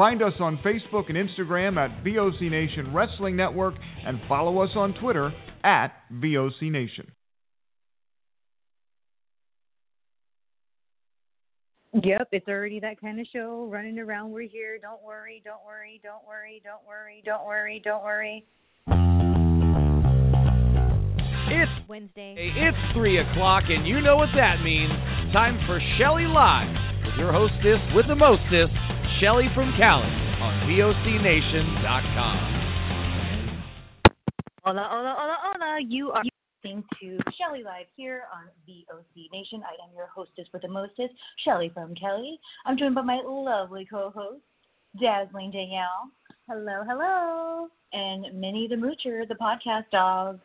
Find us on Facebook and Instagram at VOC Nation Wrestling Network and follow us on Twitter at VOC Nation. Yep, it's already that kind of show running around. We're here. Don't worry, don't worry, don't worry, don't worry, don't worry, don't worry. It's Wednesday. It's 3 o'clock, and you know what that means. Time for Shelly Live with your hostess with the mostest, Shelly from Cali on VOCNation.com. Hola, hola, hola, hola. You are listening to Shelly Live here on VOC Nation. I am your hostess with the mostest, Shelly from Cali. I'm joined by my lovely co-host, Dazzling Danielle. Hello, hello. And Minnie the Moocher, the podcast dog.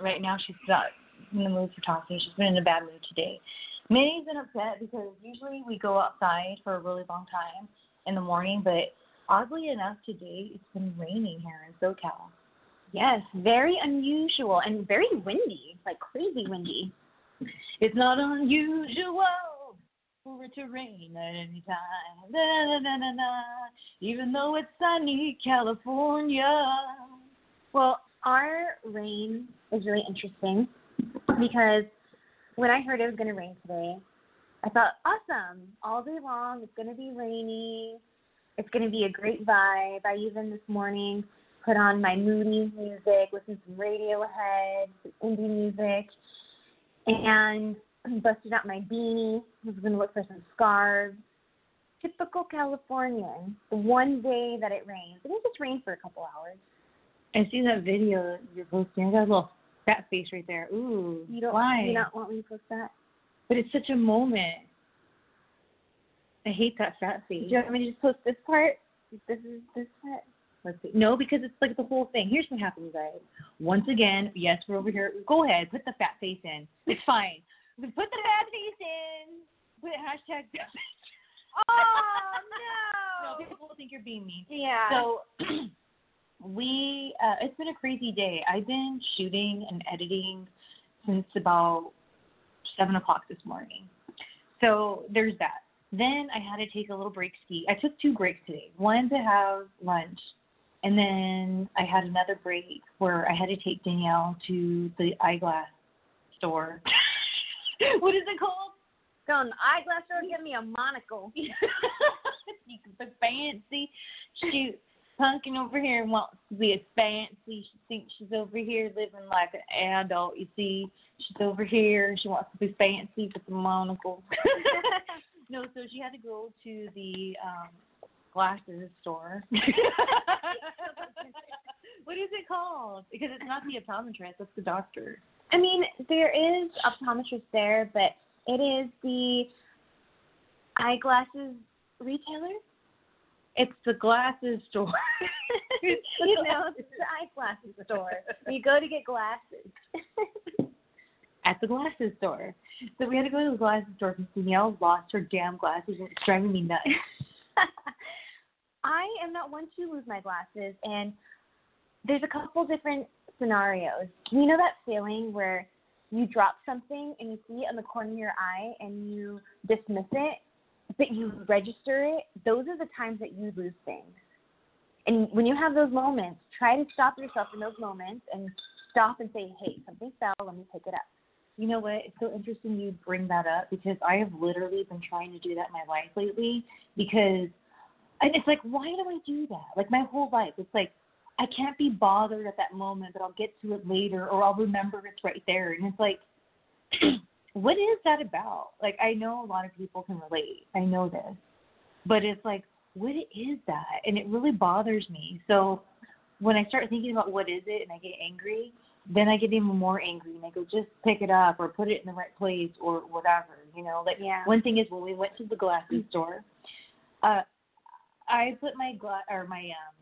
Right now she's not in the mood for talking. She's been in a bad mood today. Minnie's been upset because usually we go outside for a really long time in the morning, but oddly enough today it's been raining here in SoCal. Yes, very unusual and very windy, like crazy windy. It's not unusual for it to rain at any time. Da, da, da. Even though it's sunny California. Well, our rain is really interesting because when I heard it was going to rain today, I thought, awesome, all day long, it's going to be rainy. It's going to be a great vibe. I even this morning put on my moody music, listened to some Radiohead, some indie music, and busted out my beanie. I was going to look for some scarves. Typical Californian. The one day that it rains, it just rained for a couple hours. I see that video you're posting. I got a little fat face right there. Ooh, You don't, why? you not want me to post that? But it's such a moment. I hate that fat face. Do you want me to just post this part? This is this part. Let's see. No, because it's like the whole thing. Here's what happened, guys. Once again, yes, we're over here. Go ahead, put the fat face in. It's fine. Put the fat face in. Put hashtag. Oh no, no! people will think you're being mean. Yeah. So we, uh, it's been a crazy day. I've been shooting and editing since about seven o'clock this morning. So there's that. Then I had to take a little break ski. I took two breaks today. One to have lunch, and then I had another break where I had to take Danielle to the eyeglass store. what is it called? Go in the eyeglass store and get me a monocle. be fancy. Shoot, punkin over here and wants to be a fancy. She thinks she's over here living like an adult. You see, she's over here and she wants to be fancy with the monocle. no, so she had to go to the um glasses store. what is it called? Because it's not the optometrist, it's the doctor. I mean, there is optometrist there, but it is the eyeglasses retailer. It's the glasses store. you know, it's the eyeglasses store. You go to get glasses. at the glasses store. So we had to go to the glasses store because Danielle lost her damn glasses and it's driving me nuts. I am not one to lose my glasses, and there's a couple different scenarios. You know that feeling where you drop something and you see it in the corner of your eye and you dismiss it, but you register it? Those are the times that you lose things. And when you have those moments, try to stop yourself in those moments and stop and say, hey, something fell, let me pick it up. You know what? It's so interesting you bring that up because I have literally been trying to do that in my life lately because and it's like why do I do that? Like my whole life. It's like I can't be bothered at that moment, but I'll get to it later or I'll remember it's right there. And it's like what is that about? Like I know a lot of people can relate. I know this. But it's like what is that? And it really bothers me. So when I start thinking about what is it and I get angry, then I get even more angry and I go, just pick it up or put it in the right place or whatever, you know. Like Yeah. one thing is when we went to the glasses store, uh, I put my gla- or my um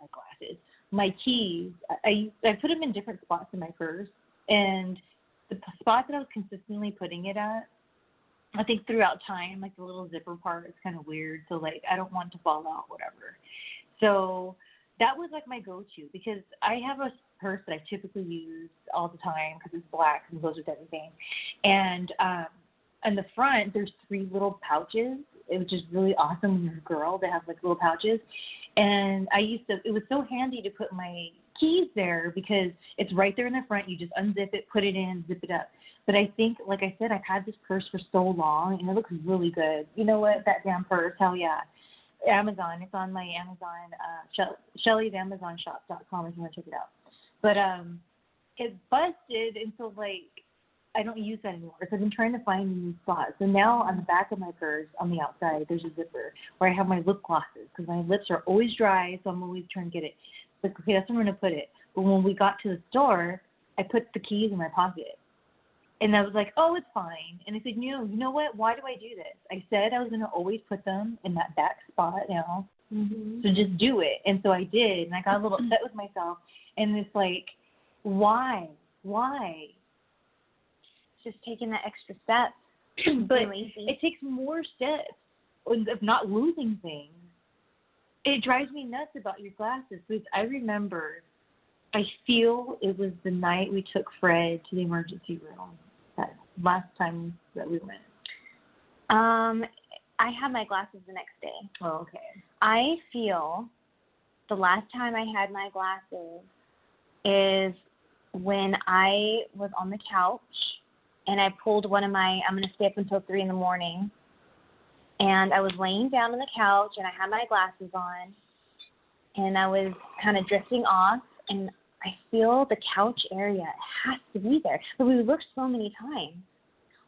my glasses, my keys. I I put them in different spots in my purse, and the spot that I was consistently putting it at, I think throughout time, like the little zipper part is kind of weird. So like I don't want to fall out, whatever. So that was like my go-to because I have a purse that I typically use all the time because it's black and goes with everything. And um, in the front, there's three little pouches, which is really awesome when you're a girl to have like little pouches. And I used to, it was so handy to put my keys there because it's right there in the front. You just unzip it, put it in, zip it up. But I think, like I said, I've had this purse for so long and it looks really good. You know what? That damn purse, hell yeah. Amazon. It's on my Amazon, uh, Shell- Shelly's Amazon Shop.com if you want to check it out. But um, it busted, and so like I don't use that anymore. So I've been trying to find new spot. So now on the back of my purse, on the outside, there's a zipper where I have my lip glosses because my lips are always dry, so I'm always trying to get it. Like okay, that's where I'm gonna put it. But when we got to the store, I put the keys in my pocket. And I was like, oh, it's fine. And I said, no, you know what? Why do I do this? I said I was going to always put them in that back spot now. Mm-hmm. So just do it. And so I did. And I got a little upset with myself. And it's like, why? Why? Just taking that extra step. But it takes more steps of not losing things. It drives me nuts about your glasses because I remember, I feel it was the night we took Fred to the emergency room. That last time that we went. Um, I had my glasses the next day. Oh, okay. I feel the last time I had my glasses is when I was on the couch and I pulled one of my I'm gonna stay up until three in the morning and I was laying down on the couch and I had my glasses on and I was kind of drifting off and I feel the couch area has to be there. But we looked so many times.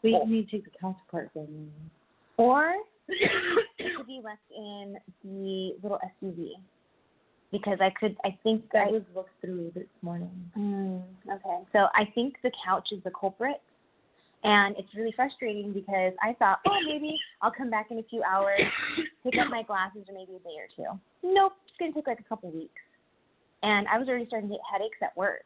We need to take the couch apart then. Or it could be left in the little SUV. Because I could, I think I I was looked through this morning. Mm, okay. So I think the couch is the culprit. And it's really frustrating because I thought, oh, maybe I'll come back in a few hours, pick up my glasses, or maybe a day or two. Nope, it's going to take like a couple weeks. And I was already starting to get headaches at work,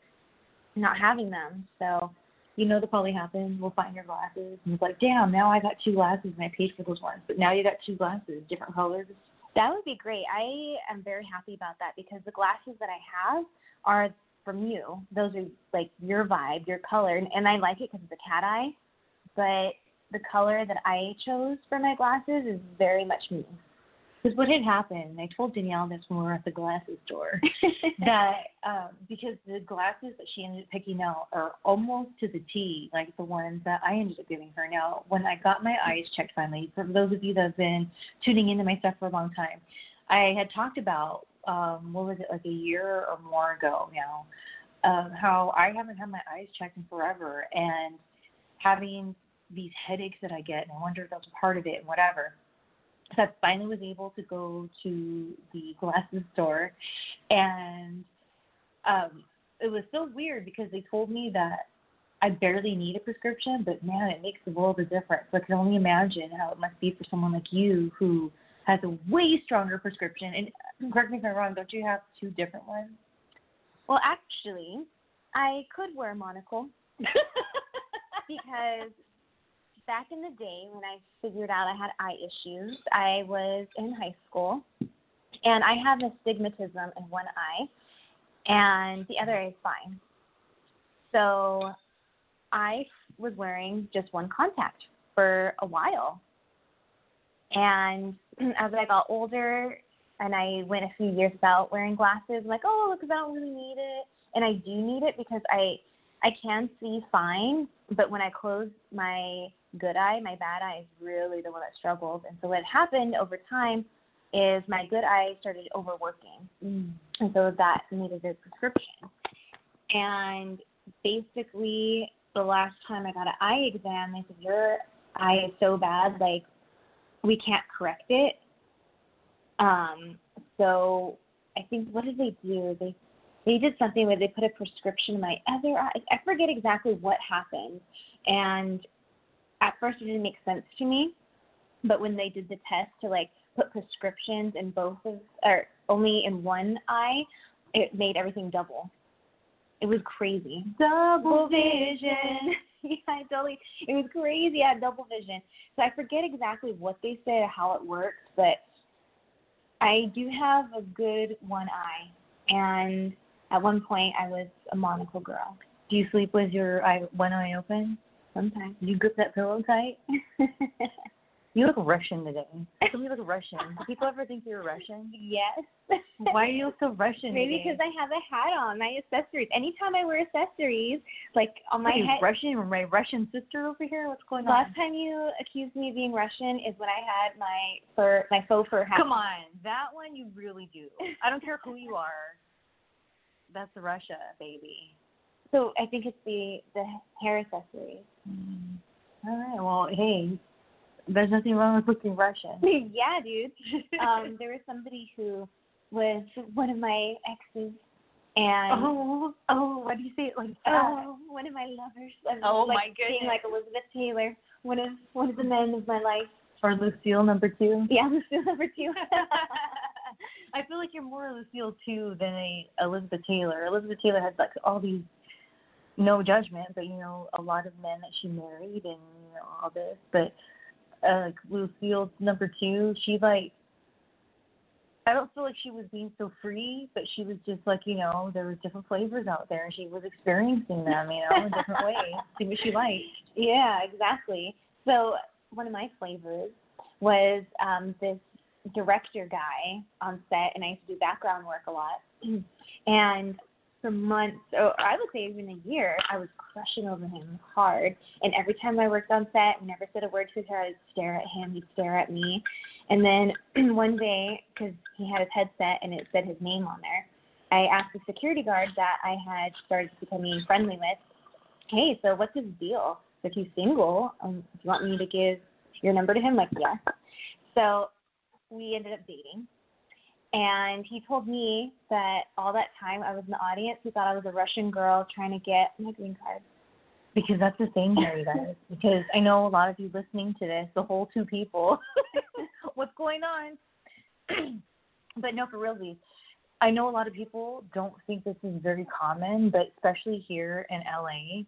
not having them. So, You know that probably happened. We'll find your glasses. And it's like, damn, now I got two glasses and I paid for those ones. But now you got two glasses, different colors. that would be great. I am very happy about that because the glasses that I have are from you. Those are like your vibe, your color, and, and I like it because it's a cat eye. But the color that I chose for my glasses is very much me. Because what had happened, I told Danielle this when we were at the glasses store, that um, because the glasses that she ended up picking out are almost to the T, like the ones that I ended up giving her. Now, when I got my eyes checked finally, for those of you that have been tuning into my stuff for a long time, I had talked about um, what was it like a year or more ago now, um, how I haven't had my eyes checked in forever, and having these headaches that I get, and I wonder if that's a part of it and whatever. So I finally was able to go to the glasses store, and um, it was so weird because they told me that I barely need a prescription, but man, it makes the world of difference. So I can only imagine how it must be for someone like you who has a way stronger prescription. And correct me if I'm wrong, don't you have two different ones? well, actually, I could wear a monocle because back in the day when I figured out I had eye issues, I was in high school And I have astigmatism in one eye, and the other eye is fine. So I was wearing just one contact for a while. And as I got older and I went a few years without wearing glasses, I'm like, oh, because I don't really need it. And I do need it because I I can see fine, but when I close my good eye, my bad eye is really the one that struggles. And so what happened over time is my good eye started overworking. Mm. And so that needed a prescription. And basically the last time I got an eye exam, they said, Your eye is so bad, like we can't correct it. Um, so I think what did they do? They they did something where they put a prescription in my other eye. I forget exactly what happened. And at first it didn't make sense to me. But when they did the test to like put prescriptions in both of or only in one eye, it made everything double. It was crazy. Double vision. yeah, I totally. It was crazy. I had double vision. So I forget exactly what they said or how it works, but I do have a good one eye, and at one point I was a monocle girl. Do you sleep with your eye one eye open? Sometimes. Do you grip that pillow tight? You look Russian today. You look Russian. Do people ever think you're Russian? Yes. Why do you look so Russian? Maybe because I have a hat on, my accessories. Anytime I wear accessories, like on my head. Russian, my Russian sister over here. What's going Last on? Last time you accused me of being Russian is when I had my fur, my faux fur hat. Come on, that one you really do. I don't care who you are. That's Russia, baby. So I think it's the the hair accessories. Mm. All right. Well, hey, there's nothing wrong with looking Russian. yeah, dude. um, there was somebody who was one of my exes, and oh, oh, what do you say? It like, oh, one of my lovers. oh like, my goodness. Being like Elizabeth Taylor, one of one of the men of my life. Or Lucille number two. Yeah, Lucille number two. I feel like you're more Lucille two than a Elizabeth Taylor. Elizabeth Taylor has like all these no judgment, but you know, a lot of men that she married and you know all this. But uh, Lucille number two, she like I don't feel like she was being so free, but she was just like, you know, there was different flavors out there and she was experiencing them, you know, in different ways. See what she liked. Yeah, exactly. So one of my flavors was um this director guy on set and I used to do background work a lot. And for months, or I would say even a year, I was crushing over him hard. And every time I worked on set, I never said a word to hair. I'd stare at him, he'd stare at me. And then one day, because he had his headset and it said his name on there, I asked the security guard that I had started becoming friendly with, hey, so what's his deal? If he's single, um, do you want me to give your number to him? Like, yes. So we ended up dating and he told me that all that time I was in the audience, he thought I was a Russian girl trying to get my green card. Because that's the thing here, you guys. because I know a lot of you listening to this, the whole two people, what's going on? but no, for real, I know a lot of people don't think this is very common, but especially here in LA,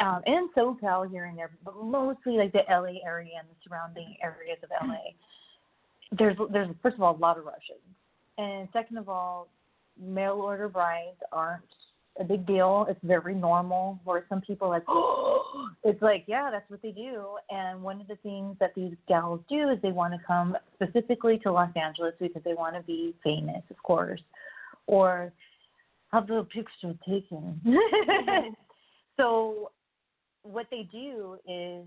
um, and SoCal here and there, but mostly like the LA area and the surrounding areas of LA there's there's first of all a lot of Russians, and second of all, mail order brides aren't a big deal. It's very normal. Where some people like, oh, it's like yeah, that's what they do. And one of the things that these gals do is they want to come specifically to Los Angeles because they want to be famous, of course, or have the picture taken. so what they do is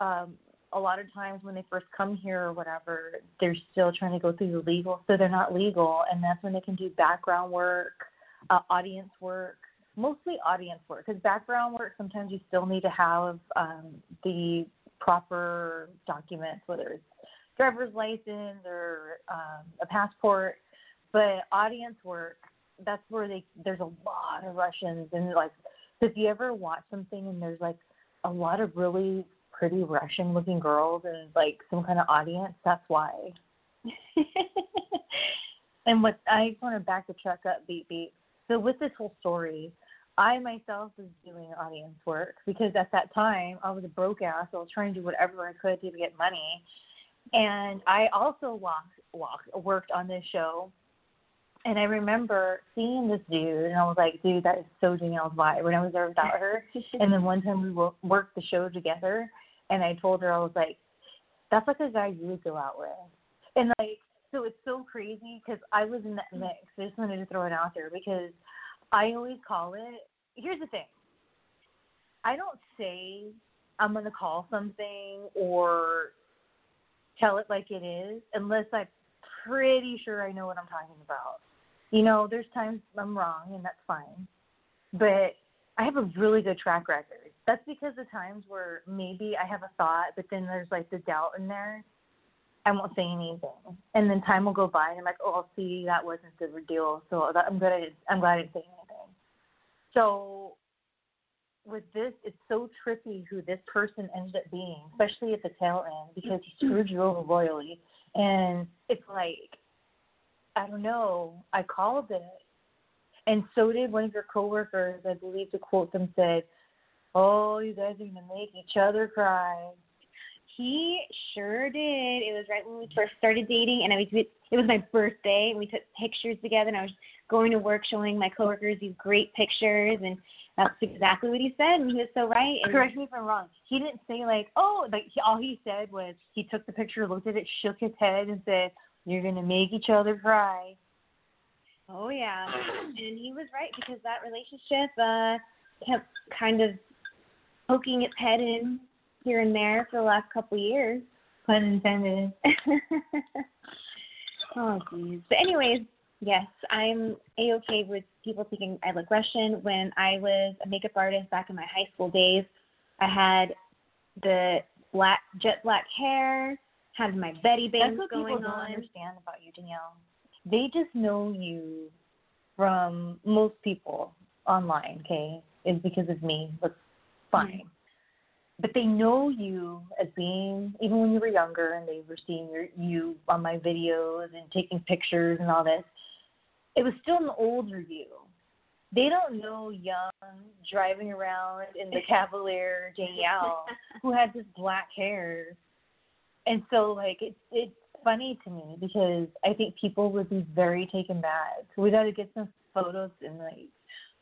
um, a lot of times when they first come here or whatever, they're still trying to go through the legal, so they're not legal, and that's when they can do background work, uh, audience work, mostly audience work. Because background work, sometimes you still need to have um, the proper documents, whether it's driver's license or um, a passport. But audience work, that's where they there's a lot of Russians and like if you ever watch something and there's like a lot of really pretty Russian looking girls and like some kind of audience, that's why. and what I just want to back the truck up, beat beat. So with this whole story, I myself was doing audience work because at that time I was a broke ass. I was trying to do whatever I could to get money. and I also walked, walked, worked on this show. And I remember seeing this dude, and I was like, dude, that is so Danielle's vibe when I was there without her. and then one time we worked the show together, and I told her, I was like, that's like a guy you would go out with. And like, so it's so crazy because I was in that mm-hmm. mix. I just wanted to throw it out there because I always call it. Here's the thing. I don't say I'm gonna call something or tell it like it is unless I'm pretty sure I know what I'm talking about. You know, there's times I'm wrong and that's fine. But I have a really good track record. That's because the times where maybe I have a thought, but then there's like the doubt in there. I won't say anything, and then time will go by, and I'm like, "Oh, I'll see, that wasn't the deal." So that, I'm glad I I'm glad I didn't say anything. So with this, it's so trippy who this person ended up being, especially at the tail end, because he screwed you over royally, and it's like, I don't know, I called it, and so did one of your coworkers. I believe to quote them said, "Oh, you guys are gonna make each other cry." He sure did. It was right when we first started dating, and I was it was my birthday, and we took pictures together. And I was going to work, showing my coworkers these great pictures, and that's exactly what he said, and he was so right. And Correct me if I'm wrong. He didn't say like, "Oh," like he, all he said was he took the picture, looked at it, shook his head, and said, "You're gonna make each other cry." Oh yeah, and he was right because that relationship uh kept kind of poking its head in here and there for the last couple of years. Pun intended. oh geez. But anyways, yes, I'm a okay with people thinking I look Russian. When I was a makeup artist back in my high school days, I had the black jet black hair, had my Betty bangs That's what going people don't on. understand about you, Danielle. They just know you from most people online. Okay, is because of me. That's fine. Mm-hmm. But they know you as being even when you were younger, and they were seeing your, you on my videos and taking pictures and all this. It was still an older you. They don't know young driving around in the Cavalier Danielle who had this black hair and so like it's it's funny to me because I think people would be very taken back. We got to get some photos and like.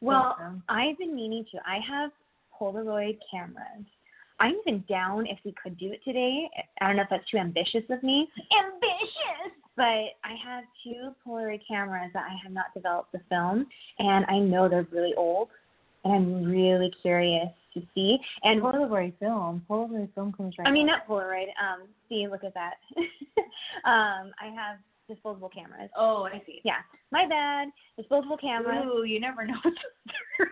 Well. I've been meaning to. I have Polaroid cameras. I'm even down if we could do it today. I don't know if that's too ambitious of me. Ambitious! But I have two Polaroid cameras that I have not developed the film, and I know they're really old, and I'm really curious to see. And Polaroid film. Polaroid film comes right. I mean, not Polaroid. Um, see, look at that. um, I have disposable cameras. Oh, I see. Yeah, my bad. Disposable cameras. Ooh, you never know.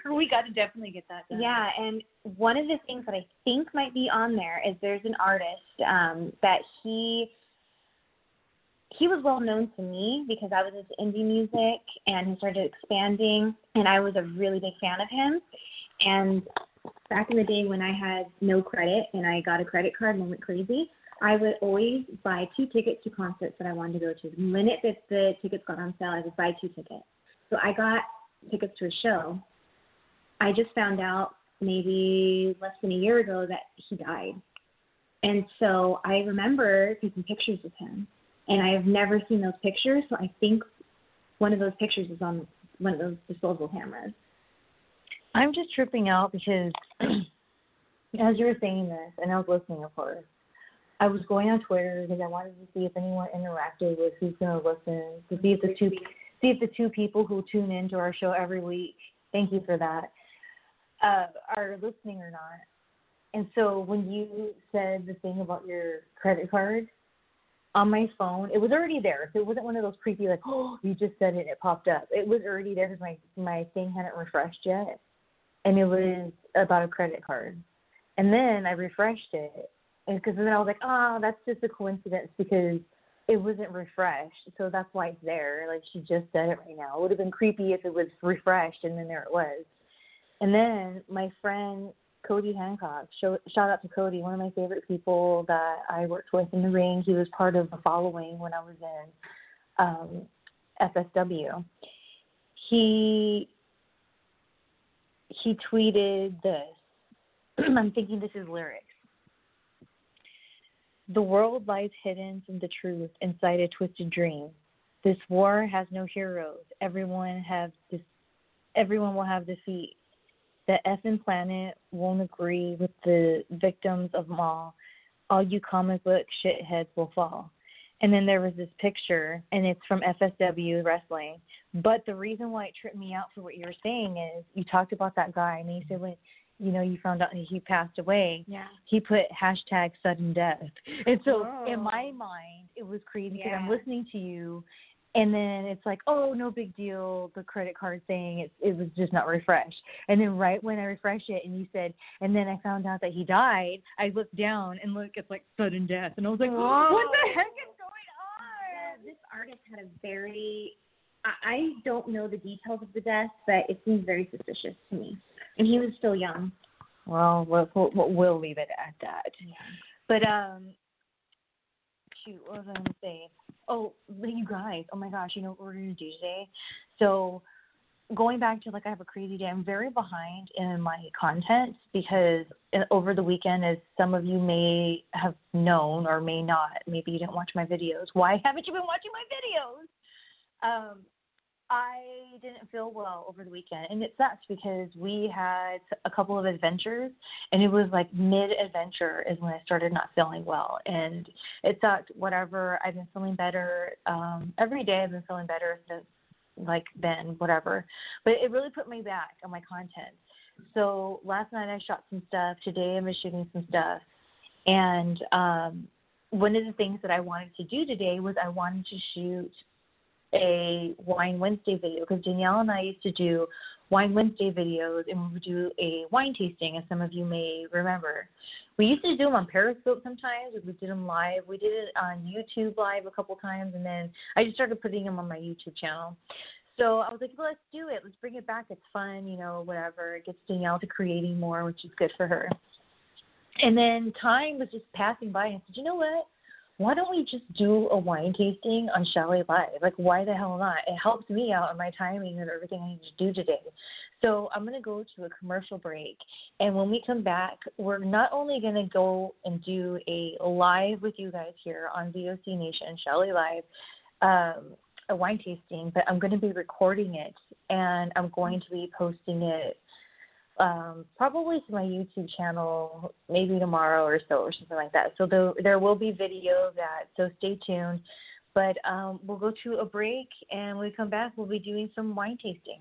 we got to definitely get that done. Yeah, and one of the things that I think might be on there is there's an artist um, that he he was well known to me because I was into indie music and he started expanding and I was a really big fan of him. And back in the day when I had no credit and I got a credit card and went crazy, I would always buy two tickets to concerts that I wanted to go to. The minute that the tickets got on sale, I would buy two tickets. So I got tickets to a show. I just found out maybe less than a year ago that he died. And so I remember taking pictures with him. And I have never seen those pictures, so I think one of those pictures is on one of those disposable cameras. I'm just tripping out because as you were saying this, and I was listening, of course, I was going on Twitter because I wanted to see if anyone interacted with who's going to listen, to see if the two see if the two people who tune into our show every week, thank you for that, uh, are listening or not. And so when you said the thing about your credit card on my phone, it was already there. So it wasn't one of those creepy like, oh, you just said it, and it popped up. It was already there because my my thing hadn't refreshed yet, and it was about a credit card. And then I refreshed it, and because then I was like, oh, that's just a coincidence because it wasn't refreshed, so that's why it's there. Like she just said it right now. It would have been creepy if it was refreshed and then there it was. And then my friend Cody Hancock, show, shout out to Cody, one of my favorite people that I worked with in the ring. He was part of the following when I was in um, FSW. He he tweeted this. I'm thinking this is lyrics. The world lies hidden from the truth inside a twisted dream. This war has no heroes. Everyone have everyone will have defeat. The effing planet won't agree with the victims of Maul. All you comic book shitheads will fall. And then there was this picture, and it's from FSW Wrestling. But the reason why it tripped me out for what you were saying is you talked about that guy, and you said when you know you found out he passed away. Yeah. He put hashtag sudden death, and so in Oh. my mind it was crazy because I'm listening to you, and then it's like, oh, no big deal. The credit card thing, it, it was just not refreshed. And then right when I refreshed it, and you said, and then I found out that he died. I looked down and look, it's like sudden death, and I was like, Whoa. what the oh. heck is going Yeah, on? this artist had a very I, don't know the details of the death, but it seems very suspicious to me. And he was still young. Well, we'll, we'll, we'll leave it at that. But um, shoot, what was I gonna say? Oh, you guys! Oh my gosh! You know what we're gonna do today? So, going back to like I have a crazy day. I'm very behind in my content because uh, over the weekend, as some of you may have known or may not, maybe you didn't watch my videos. Why haven't you been watching my videos? Um, I didn't feel well over the weekend, and it sucks because we had a couple of adventures, and it was like mid adventure is when I started not feeling well, and it sucked. Whatever, I've been feeling better um, every day. I've been feeling better since like then, whatever. But it really put me back on my content. So last night I shot some stuff. Today I'm shooting some stuff, and um, one of the things that I wanted to do today was I wanted to shoot a Wine Wednesday video because Danielle and I used to do Wine Wednesday videos and we would do a wine tasting, as some of you may remember. We used to do them on Periscope sometimes. We did them live. We did it on YouTube live a couple times, and then I just started putting them on my YouTube channel. So I was like, well, let's do it. Let's bring it back. It's fun, you know, whatever. It gets Danielle to creating more, which is good for her. And then time was just passing by, and I said, you know what? Why don't we just do a wine tasting on Shelly Live? Like, why the hell not? It helps me out on my timing and everything I need to do today. So I'm going to go to a commercial break. And when we come back, we're not only going to go and do a live with you guys here on VOC Nation, Shelly Live, um, a wine tasting, but I'm going to be recording it and I'm going to be posting it um, probably to my YouTube channel maybe tomorrow or so or something like that. So there, there will be video of that. So stay tuned. But um, we'll go to a break and when we come back, we'll be doing some wine tasting.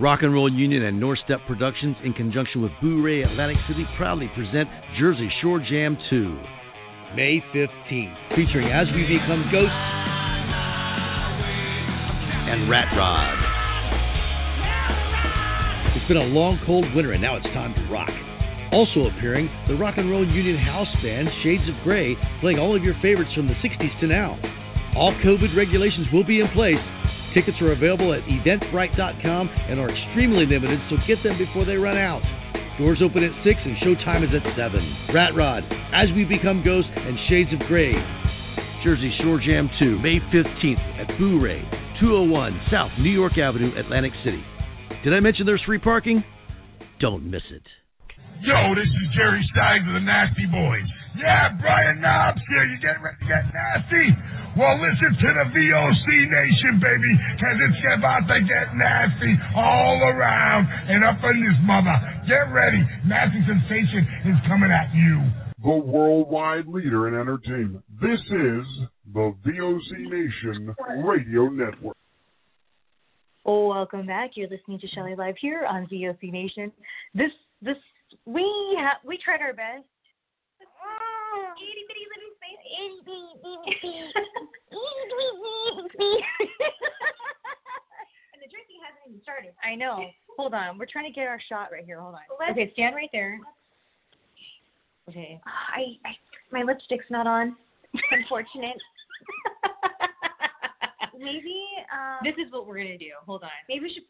Rock and Roll Union and North Step Productions, in conjunction with Bourré Atlantic City, proudly present Jersey Shore Jam 2, May 15th, featuring As We Become Ghosts and Rat Rod. It's been a long, cold winter, and now it's time to rock. Also appearing, the Rock and Roll Union house band Shades of Grey, playing all of your favorites from the 60s to now. All COVID regulations will be in place. Tickets are available at eventbrite.com and are extremely limited, so get them before they run out. Doors open at 6 and showtime is at 7. Rat Rod, As We Become Ghosts, and Shades of Grey. Jersey Shore Jam 2, May 15th at Bourré, 201 South New York Avenue, Atlantic City. Did I mention there's free parking? Don't miss it. Yo, this is Jerry Stein of the Nasty Boys. Yeah, Brian Knobbs here. You getting ready to get nasty? Well, listen to the VOC Nation, baby, because it's about to get nasty all around and up in this mother. Get ready. Nasty Sensation is coming at you. The worldwide leader in entertainment. This is the VOC Nation Radio Network. Oh, welcome back. You're listening to Shelly Live here on VOC Nation. This this we ha- we tried our best. Mm. and the drinking hasn't even started. I know. Hold on. We're trying to get our shot right here. Hold on. Let's- okay, stand right there. Okay. I, I my lipstick's not on. Unfortunate. Maybe um This is what we're gonna do. Hold on. maybe we should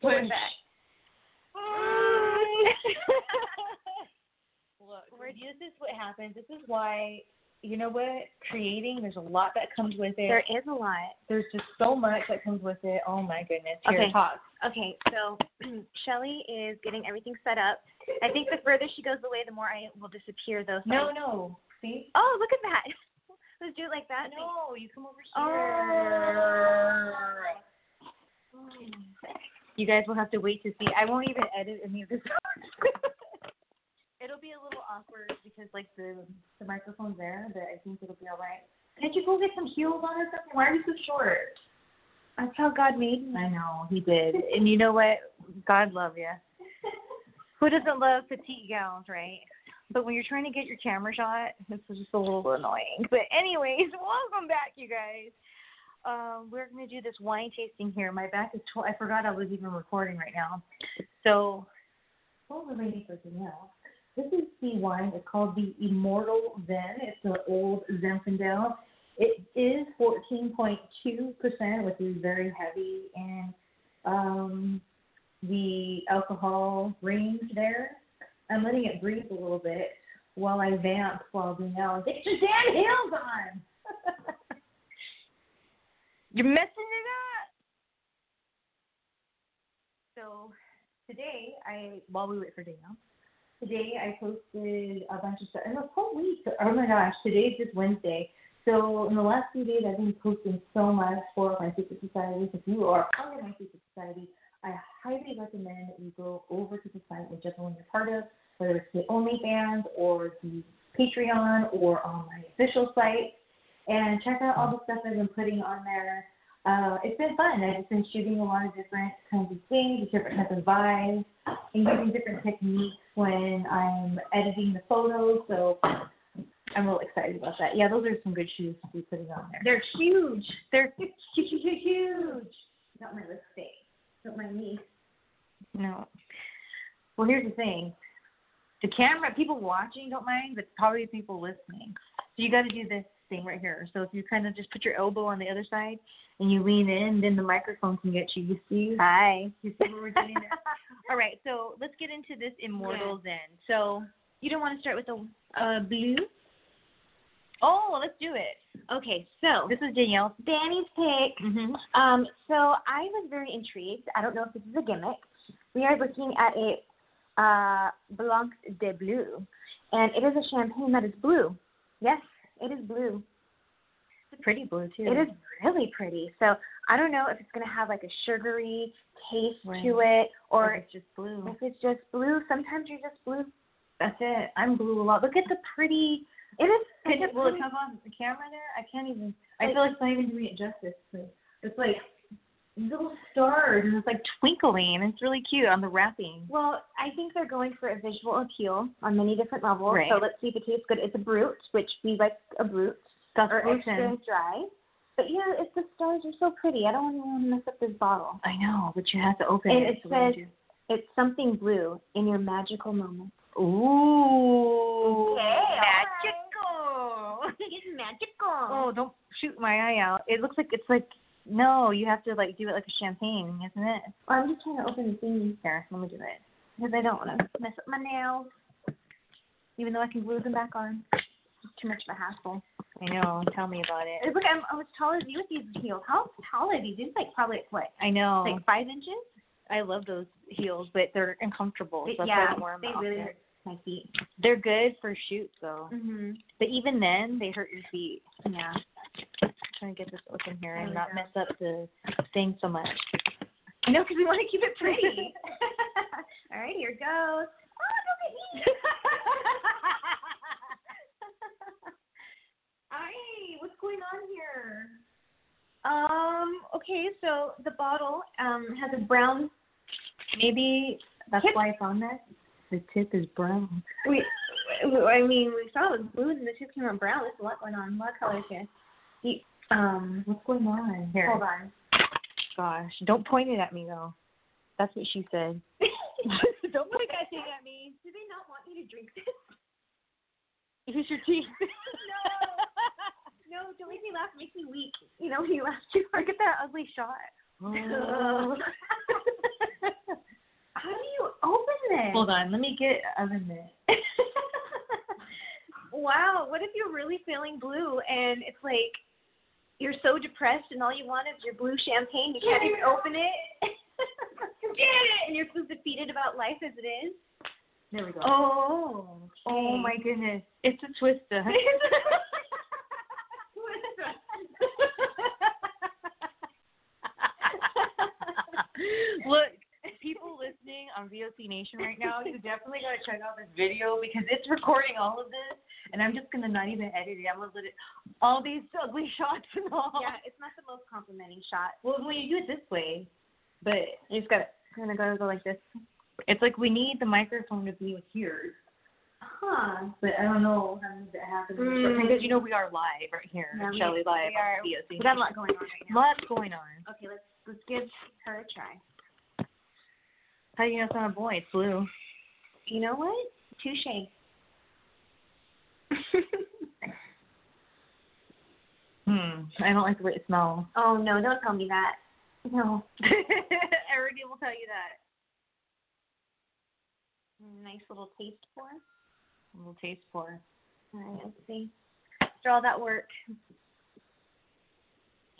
pull Push. it back. Look, this is what happens. This is why, you know what? Creating, there's a lot that comes with it. There is a lot. There's just so much that comes with it. Oh my goodness. Here, Okay. talk. Okay, so Shelly is getting everything set up. I think the further she goes away, the more I will disappear. Though. so No, I- no. See? Oh, look at that. Let's do it like that. No, you come over oh. here. Oh. You guys will have to wait to see. I won't even edit any of this. be a little awkward because like the the microphone's there, but I think it'll be all right. Can't you go get some heels on or something? Why are you so short? That's how God made me. I know he did, and you know what? God love you. Who doesn't love petite gowns, right? But when you're trying to get your camera shot, it's just a little annoying. But anyways, welcome back, you guys. Um, we're gonna do this wine tasting here. My back is. Tw- I forgot I was even recording right now. So, while we're waiting for Danielle, this is the wine. It's called the Immortal Zin. It's the old Zinfandel. It is 14.2%, which is very heavy, and um, the alcohol range there. I'm letting it breathe a little bit while I vamp while Danielle get your damn heels on. You're messing it up. So today, I while we wait for Danielle, today I posted a bunch of stuff. And the whole week, oh my gosh, today's just Wednesday. So in the last few days, I've been posting so much for my secret society. If you are part of my secret society, I highly recommend that you go over to the site, whichever one you're part of, whether it's the OnlyFans or the Patreon or on my official site, and check out all the stuff I've been putting on there. Uh, it's been fun. I've just been shooting a lot of different kinds of things, different types of vibes, and using different techniques when I'm editing the photos. So I'm real excited about that. Yeah, those are some good shoes to be putting on there. They're huge. They're huge, huge, huge. Not my lipstick. Not my knee. No. Well, here's the thing. The camera, people watching don't mind, but probably people listening. So you got to do this thing right here. So if you kind of just put your elbow on the other side and you lean in, then the microphone can get you. You see? Hi. You see what we're doing there? All right. So let's get into this immortal then. So You don't want to start with the uh, blue. Oh, let's do it. Okay, so This is Danielle's. Danny's pick. Mm-hmm. Um, so I was very intrigued. I don't know if this is a gimmick. We are looking at a uh, Blanc de Bleu, and it is a champagne that is blue. Yes, it is blue. It's pretty blue too. It is really pretty. So I don't know if it's gonna have like a sugary taste Right. to it, or Or it's just blue. if it's just blue. Sometimes you're just blue. That's it. I'm blue a lot. Look at the pretty. It is. Can a it, come on the camera there? I can't even. I feel like it's not even doing it justice. It's like little stars and it's like twinkling. It's really cute on the wrapping. Well, I think they're going for a visual appeal on many different levels. Right. So let's see if it tastes good. It's a brut, which we like a brut That's or gluten. extra dry. But yeah, it's the stars are so pretty. I don't want to mess up this bottle. I know, but you have to open And it. it says you it's something blue in your magical moment. Ooh. Okay, magical. It's magical. Oh, don't shoot my eye out. It looks like it's like no. You have to like do it like a champagne, isn't it? Well, I'm just trying to open the thing Here, let me do it. because I don't want to mess up my nails. Even though I can glue them back on. It's too much of a hassle. I know. Tell me about it. Look, I'm, I'm as tall as you with these heels. How tall are these? These like probably what, I know. like five inches? I love those heels, but they're uncomfortable. So yeah, I don't wear them they really hurt my feet. They're good for shoots though. Mhm. But even then, they hurt your feet. Yeah. Trying to get this open here and There not mess up the thing so much. No, because we want to keep it pretty. All right, here goes. Oh, look at me. Hi, what's going on here? Um. Okay, so the bottle um has a brown. Maybe that's Tip. why it's on there. The tip is brown. We, I mean, we saw it was blue and the tip came out brown. There's a lot going on. A lot of colors here. You, um. What's going on here? Hold on. Gosh, don't point it at me though. That's what she said. don't point that thing at me. Do they not want me to drink this? Use your teeth. No, no, don't make me laugh. It makes me weak. You know, when you laugh too hard. Look at that ugly shot. Ugh. How do you open this? Hold on, let me get oven mitt. wow, what if you're really feeling blue and it's like you're so depressed and all you want is your blue champagne, you can't even open it? Get it! And you're so defeated about life as it is? There we go. Oh. Oh my goodness, it's a twista. Look, people listening on VOC Nation right now, you definitely gotta check out this video because it's recording all of this, and I'm just gonna not even edit it. I'm gonna let it all these ugly shots and all. yeah, it's not the most complimenting shot. Well, when you do it this way, but You just gotta kind of gotta go like this. it's like we need the microphone to be here. Huh. But I don't know how that happens Mm. because you know we are live right here, Yeah, Shelly live we are. on VOC. We got a lot going on right now. Lots going on. Okay, let's let's give her a try. How do you know it's not a boy? It's blue. You know what? Touche. Hmm. I don't like the way it smells. oh no, don't tell me that. No. Already will tell you that. Nice little taste pour. A little taste pour. All right, let's see. After all that work.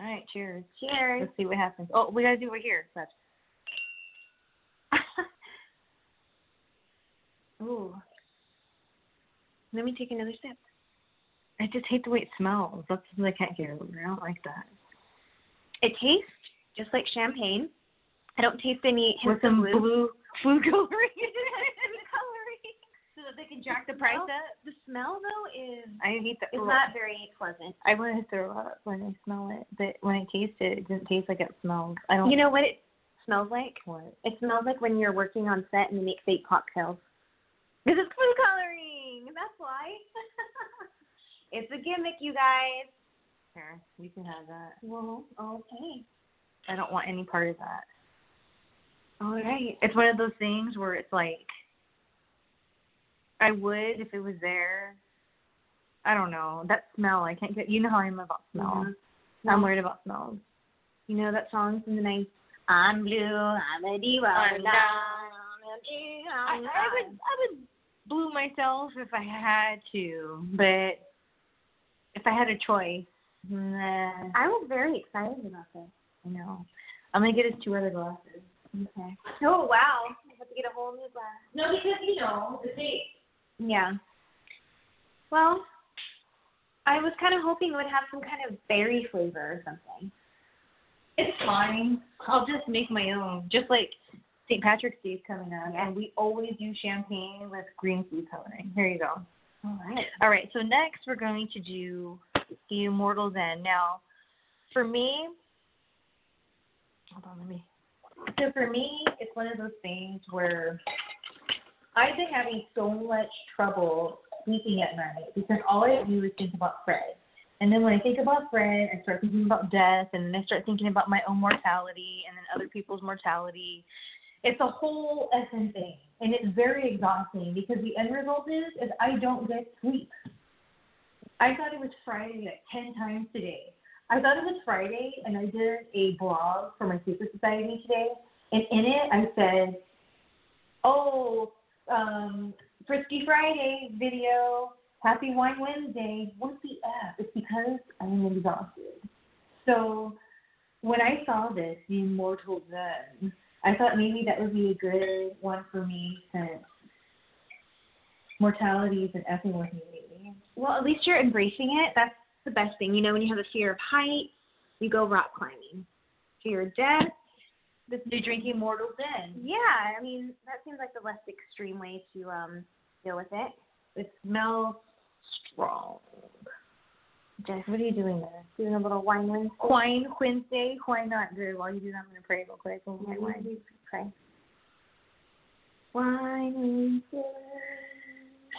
All right, cheers. Cheers. Let's see what happens. Oh, we gotta do it here. That's Ooh. Let me take another sip. I just hate the way it smells. That's something I can't get over. I don't like that. It tastes just like champagne. I don't taste any With hints of some blue. blue food coloring. Coloring. so that they can jack the price smell- up. The smell though is I hate that. is not very pleasant. I want to throw up when I smell it, but when I taste it, it doesn't taste like it smells. I don't. You know what it smells like? what? It smells like when you're working on set and you make fake cocktails. This is food coloring. That's why. it's a gimmick, you guys. Here, you can have that. Well, okay. I don't want any part of that. All right. It's one of those things where it's like, I would if it was there. I don't know that smell. I can't get. You know how I am about smell. Mhm. I'm worried about smells. You know that song from the 90s? I'm blue, I'm a diva. I'm down, I, I would I would blue myself if I had to, but if I had a choice, nah. I was very excited about this. I know. I'm gonna get us two other glasses. Okay. Oh, wow. I have to get a whole new glass. No, because you know the date. Yeah. Well, I was kind of hoping it would have some kind of berry flavor or something. It's fine. I'll just make my own. Just like St. Patrick's Day is coming up, and we always do champagne with green food coloring. Here you go. All right. All right. So next we're going to do the Immortal Zin. Now, for me, hold on, let me. So for me, it's one of those things where I've been having so much trouble sleeping at night because all I do is think about Fred. And then when I think about Fred, I start thinking about death, and then I start thinking about my own mortality, and then other people's mortality. It's a whole effing thing, and it's very exhausting because the end result is is I don't get sleep. I thought it was Friday like ten times today. I thought it was Friday, and I did a blog for my secret society today, and in it I said, "Oh, um, Frisky Friday video, Happy Wine Wednesday. What the f? It's because I'm exhausted." So when I saw this, the Immortal Zin, I thought maybe that would be a good one for me since mortality isn't effing with me lately. Well, at least you're embracing it. That's the best thing. You know, when you have a fear of height, you go rock climbing. Fear of death, this new drinking Immortal Zin. Yeah, I mean that seems like the less extreme way to um deal with it. It smells strong. Jess, what are you doing there? Doing a little wine Wednesday? Wine Wednesday? Why not? Good. While you do that, I'm gonna pray real quick. Wine. pray. Wine Wednesday.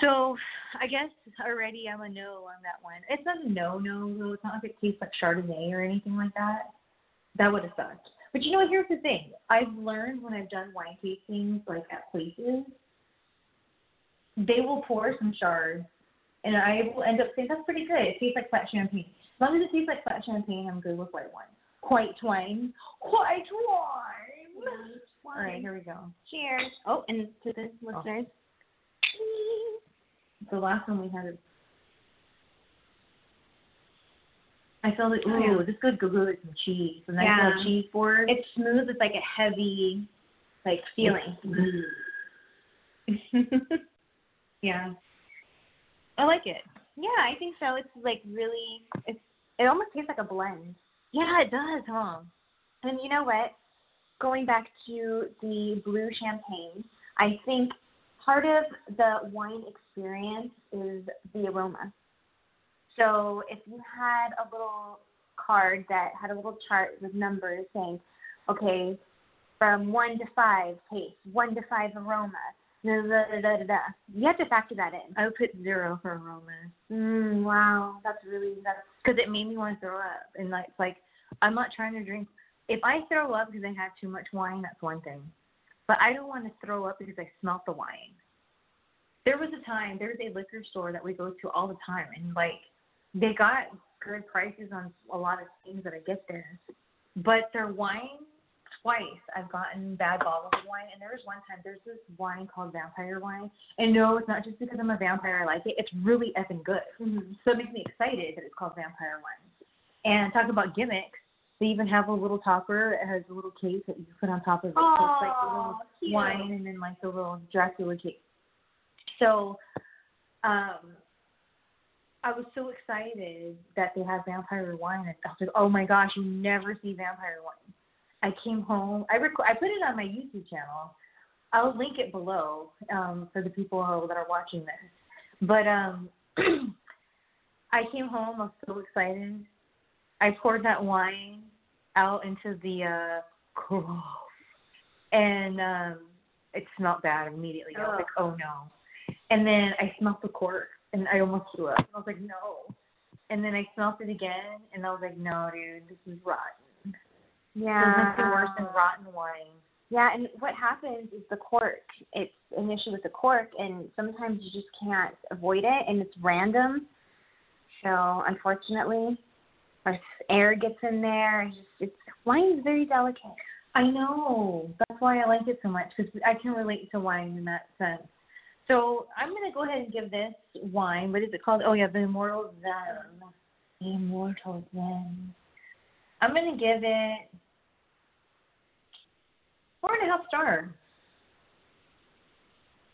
So I guess already I'm a no on that one. It's not a no no though. It's not like it tastes like Chardonnay or anything like that. That would have sucked. But you know what? Here's the thing. I've learned when I've done wine tastings like at places, they will pour some shards, and I will end up saying that's pretty good. It tastes like flat champagne. As long as it tastes like flat champagne, I'm good with white wine. White wine. White wine. All right, here we go. Cheers. Oh, and to the listeners. Oh. The last one we had is. I felt it. Oh, Ooh, yeah. this could go good with some cheese. A nice Yeah. little cheese board. It's smooth. It's like a heavy, like feeling. Mm-hmm. yeah. I like it. Yeah, I think so. It's like really. It's. It almost tastes like a blend. Yeah, it does, huh? And you know what? Going back to the blue champagne, I think part of the wine experience is the aroma. So if you had a little card that had a little chart with numbers saying, okay, from one to five taste, one to five aroma, da da da you have to factor that in. I would put zero for aroma Mm, wow, that's really that's because it made me want to throw up. And like, it's like I'm not trying to drink. If I throw up because I have too much wine, that's one thing. But I don't want to throw up because I smelt the wine. There was a time, there was a liquor store that we go to all the time, and like they got good prices on a lot of things that I get there. But their wine, twice I've gotten bad bottles of wine, and there was one time there's this wine called vampire wine, and no, it's not just because I'm a vampire I like it. It's really effing good. So it makes me excited that it's called vampire wine. And talk about gimmicks. They even have a little topper. It has a little case that you put on top of it. so it's like the little cute. wine and then like the little Dracula cake. So, um, I was so excited that they had vampire wine. I was like, oh my gosh, you never see vampire wine. I came home. I rec- I put it on my YouTube channel. I'll link it below um, for the people that are watching this. But um, I came home. I was so excited. I poured that wine out into the uh, and um, it smelled bad immediately. I was like, oh no. And then I smelled the cork, and I almost threw up. I was like, no. And then I smelled it again, and I was like, no, dude, this is rotten. Yeah. Nothing worse than rotten wine. Yeah, and what happens is the cork. It's an issue with the cork, and sometimes you just can't avoid it, and it's random. So unfortunately, or air gets in there. It's it's wine is very delicate. I know. That's why I like it so much because I can relate to wine in that sense. So I'm gonna go ahead and give this wine. What is it called? Oh yeah, the Immortal Zin. The Immortal Zin. I'm gonna give it four and a half star.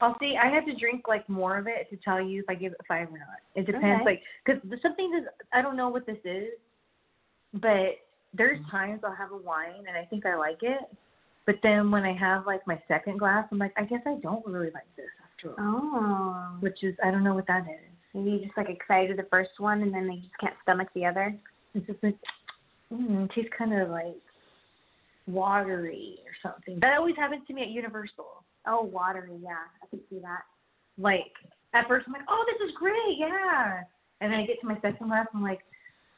I'll see. I have to drink like more of it to tell you if I give it five or not. It depends, Okay. like, because some things is I don't know what this is, but there's times I'll have a wine and I think I like it, but then when I have like my second glass, I'm like, I guess I don't really like this after all. Oh. Which is I don't know what that is. Maybe you just like excited the first one and then they just can't stomach the other. It's just like, mm, it tastes kind of like watery or something. That always happens to me at Universal. Oh, watery, yeah. I can see that. Like at first I'm like, oh, this is great, yeah, and then I get to my second glass, I'm like,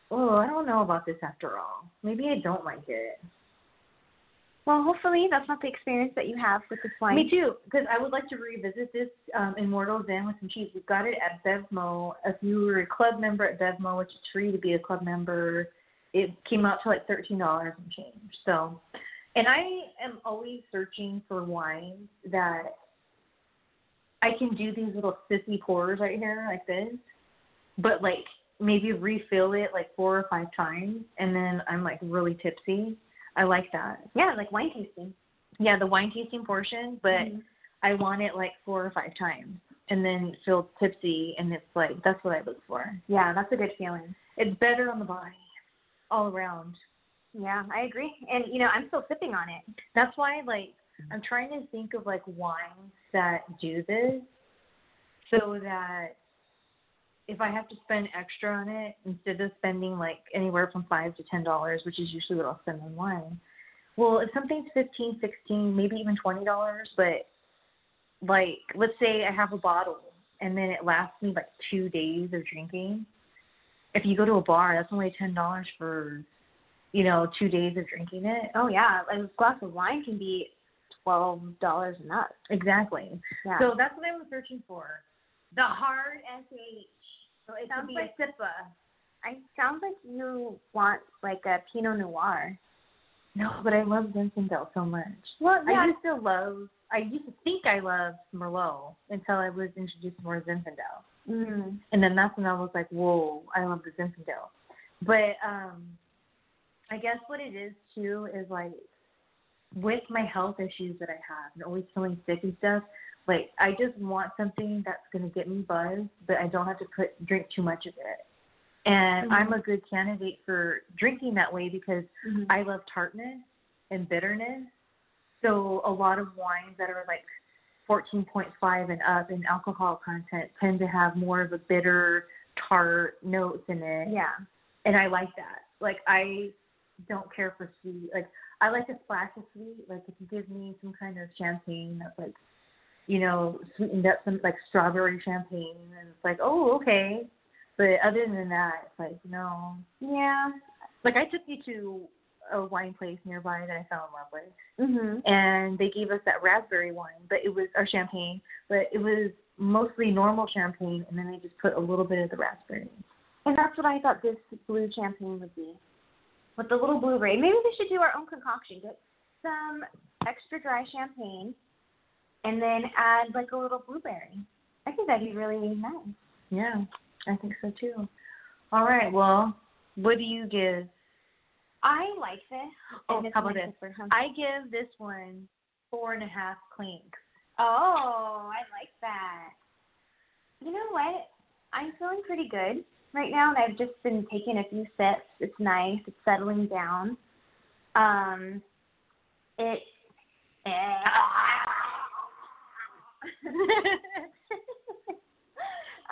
oh, I don't know about this after all. Maybe I don't like it. Well, hopefully that's not the experience that you have with this wine. Me too, because I would like to revisit this um, Immortal Zin with some cheese. We've got it at Bevmo. If you were a club member at Bevmo, which is free to be a club member, it came out to like thirteen dollars and change. So, and I am always searching for wines that I can do these little sissy pours right here like this, but like maybe refill it like four or five times, and then I'm like really tipsy. I like that. Yeah, like wine tasting. Yeah, the wine tasting portion, but Mhm. I want it like four or five times and then feel tipsy and it's like that's what I look for. Yeah, that's a good feeling. It's better on the body all around. Yeah, I agree. And you know, I'm still sipping on it. That's why like I'm trying to think of like wines that do this so that if I have to spend extra on it, instead of spending like anywhere from five to ten dollars, which is usually what I'll spend on wine. Well, if something's fifteen, sixteen, maybe even twenty dollars, but like let's say I have a bottle and then it lasts me like two days of drinking. If you go to a bar, that's only ten dollars for, you know, two days of drinking it. Oh yeah, a glass of wine can be twelve dollars and up. Exactly. Yeah. So that's what I was searching for. The hard SH. So it Sounds like- a SIPA. I sounds like you want like a Pinot Noir. No, but I love Zinfandel so much. Well, yeah. I used to love. I used to think I loved Merlot until I was introduced to more Zinfandel, Mm. and then that's when I was like, "Whoa, I love the Zinfandel." But um, I guess what it is too is like with my health issues that I have and always feeling sick and stuff. Like I just want something that's gonna get me buzzed, but I don't have to put drink too much of it. And Mhm. I'm a good candidate for drinking that way because Mhm. I love tartness and bitterness. So a lot of wines that are like 14.5 and up in alcohol content tend to have more of a bitter, tart notes in it. Yeah. And I like that. Like I don't care for sweet. Like I like a splash of sweet. Like if you give me some kind of champagne that's like, you know, sweetened up some like strawberry champagne, and it's like, oh okay. But other than that, it's like no. Yeah. Like I took you to a wine place nearby that I fell in love with Mhm. and they gave us that raspberry wine, but it was or champagne, but it was mostly normal champagne, and then they just put a little bit of the raspberry. And that's what I thought this blue champagne would be. With the little blueberry. Maybe we should do our own concoction. Get some extra dry champagne and then add like a little blueberry. I think that'd be really nice. Yeah, I think so too. All right, well, what do you give? I like this. Oh, how about this? I give this one four and a half clinks. Oh, I like that. You know what? I'm feeling pretty good right now, and I've just been taking a few sips. It's nice. It's settling down. Um, it.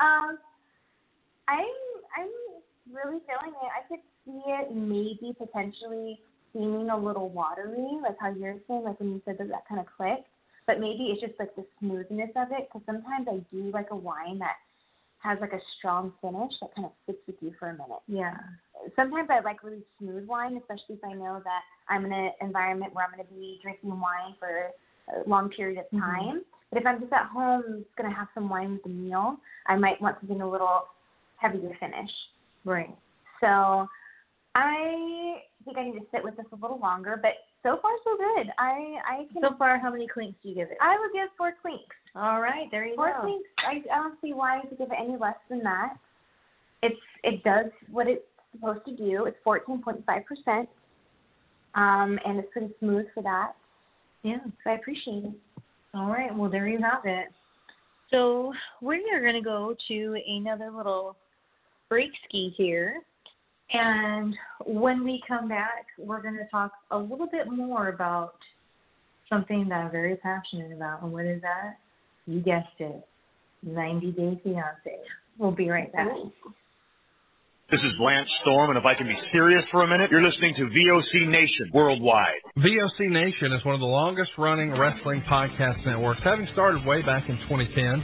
um, I'm I'm really feeling it. I could see it maybe potentially seeming a little watery, like how you're saying, like when you said that that kind of clicked but maybe it's just like the smoothness of it because sometimes I do like a wine that has like a strong finish that kind of sticks with you for a minute. Yeah. Sometimes I like really smooth wine, especially if I know that I'm in an environment where I'm going to be drinking wine for a long period of Mhm. time. But if I'm just at home, going to have some wine with the meal, I might want something a little heavier finish. Right. So I think I need to sit with this a little longer, but so far so good. I I can. So far, how many clinks do you give it? I would give four clinks. All right, there you Four go. clinks. I, I don't see why to give it any less than that. It's it does what it's supposed to do. It's fourteen point five percent, um, and it's pretty smooth for that. Yeah. So I appreciate it. All right, well, there you have it. So we are going to go to another little break ski here. And when we come back, we're going to talk a little bit more about something that I'm very passionate about. And what is that? You guessed it 90 Day Fiance. We'll be right back. This is Lance Storm, and if I can be serious for a minute, you're listening to VOC Nation worldwide. VOC Nation is one of the longest running wrestling podcast networks, having started way back in 2010.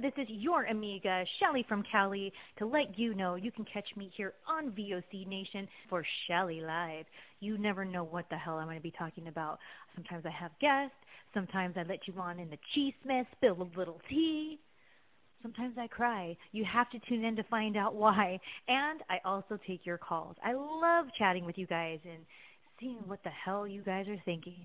This is your amiga, Shelly from Cali, to let you know you can catch me here on VOC Nation for Shelly Live. You never know what the hell I'm going to be talking about. Sometimes I have guests, sometimes I let you on in the cheese mess, spill a little tea. Sometimes I cry. You have to tune in to find out why. And I also take your calls. I love chatting with you guys and seeing what the hell you guys are thinking.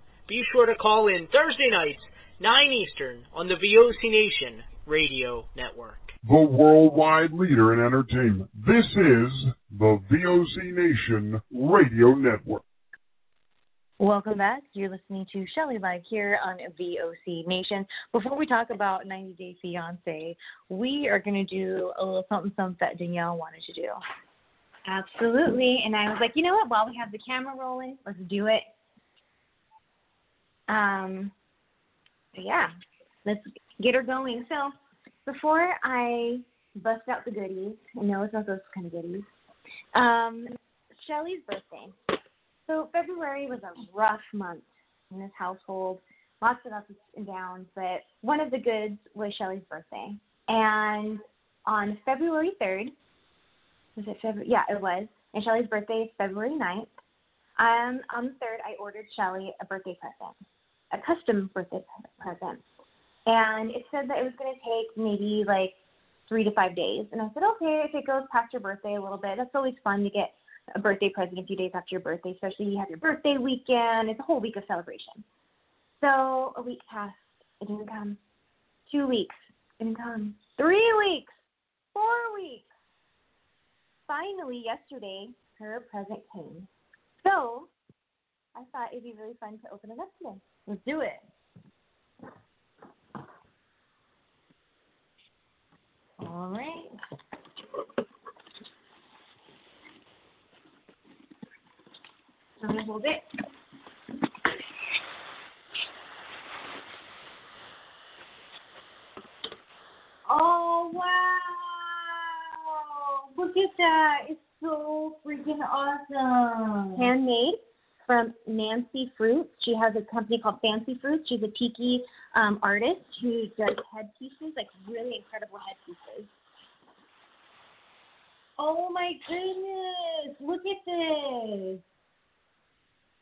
Be sure to call in Thursday nights, 9 Eastern, on the VOC Nation Radio Network. The worldwide leader in entertainment. This is the VOC Nation Radio Network. Welcome back. You're listening to Shelly Live here on VOC Nation. Before we talk about 90 Day Fiance, we are going to do a little something something that Danielle wanted to do. Absolutely. And I was like, you know what? While we have the camera rolling, let's do it. Um, yeah, let's get her going. So before I bust out the goodies, I know it's not those kind of goodies. Um, Shelly's birthday. So February was a rough month in this household. Lots of ups and downs, but one of the goods was Shelly's birthday. And on February 3rd, was it February? Yeah, it was. And Shelly's birthday is February 9th. Um, on the 3rd, I ordered Shelly a birthday present a custom birthday present. And it said that it was going to take maybe like three to five days. And I said, okay, if it goes past your birthday a little bit, that's always fun to get a birthday present a few days after your birthday, especially you have your birthday weekend. It's a whole week of celebration. So a week passed. It didn't come. Two weeks. It didn't come. Three weeks. Four weeks. Finally, yesterday, her present came. So I thought it'd be really fun to open it up today. Let's do it. All right. Let me hold it. Oh wow! Look at that! It's so freaking awesome. Handmade from Nancy Fruits. She has a company called Fancy Fruits. She's a tiki um, artist who does headpieces, like really incredible headpieces. Oh my goodness! Look at this.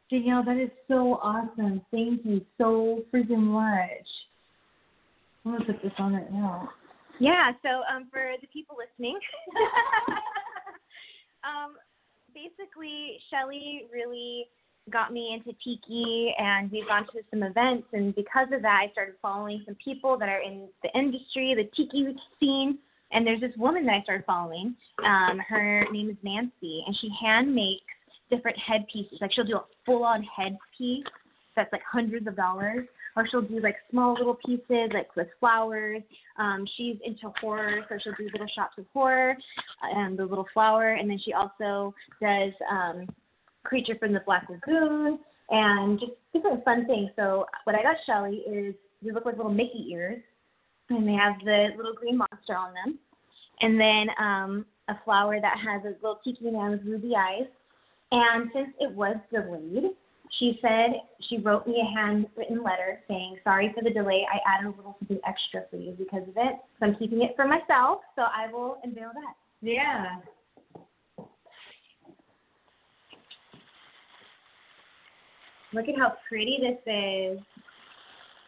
Danielle, that is so awesome. Thank you so freaking much. I'm gonna put this on right now. Yeah, so um, for the people listening, um, basically, Shelly really got me into tiki, and we've gone to some events, and because of that, I started following some people that are in the industry, the tiki scene. And there's this woman that I started following. Um, her name is Nancy, and she hand makes different headpieces. Like she'll do a full-on headpiece that's like hundreds of dollars, or she'll do like small little pieces like with flowers. Um, she's into horror, so she'll do little shots of horror and the little flower, and then she also does um, creature from the Black Lagoon and just different fun things. So what I got Shelly is they look like little Mickey ears, and they have the little green monster on them, and then um, a flower that has a little tiki man with ruby eyes. And since it was delayed, she said she wrote me a handwritten letter saying, Sorry for the delay. I added a little something extra for you because of it. So I'm keeping it for myself. So I will unveil that. Yeah. Look at how pretty this is.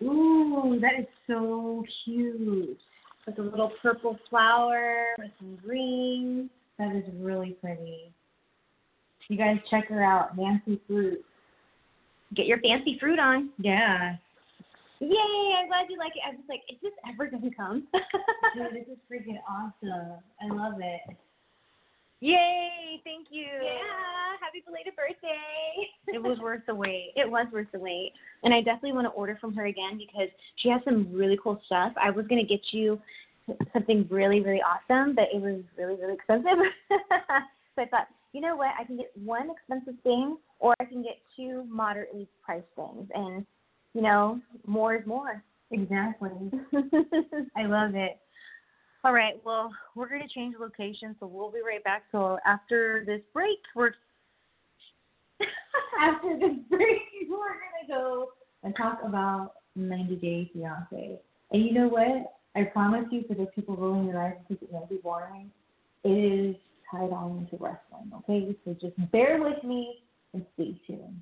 Ooh, that is so cute. With a little purple flower with some green. That is really pretty. You guys check her out, Nancy Fruit. Get your fancy fruit on. Yeah. Yay! I'm glad you like it. I was like, is this ever gonna come? Dude, this is freaking awesome. I love it. Yay! Thank you. Yeah. Happy belated birthday. It was worth the wait. It was worth the wait. And I definitely want to order from her again because she has some really cool stuff. I was gonna get you something really, really awesome, but it was really, really expensive. so I thought, you know what, I can get one expensive thing or I can get two moderately priced things and you know, more is more. Exactly. I love it. All right, well, we're going to change location, so we'll be right back. So after this break, we're after this break, we're going to go and talk about 90 Day Fiance. And you know what? I promise you, for those people rolling their eyes because it might be boring, it is tied on into wrestling. Okay, so just bear with me and stay tuned.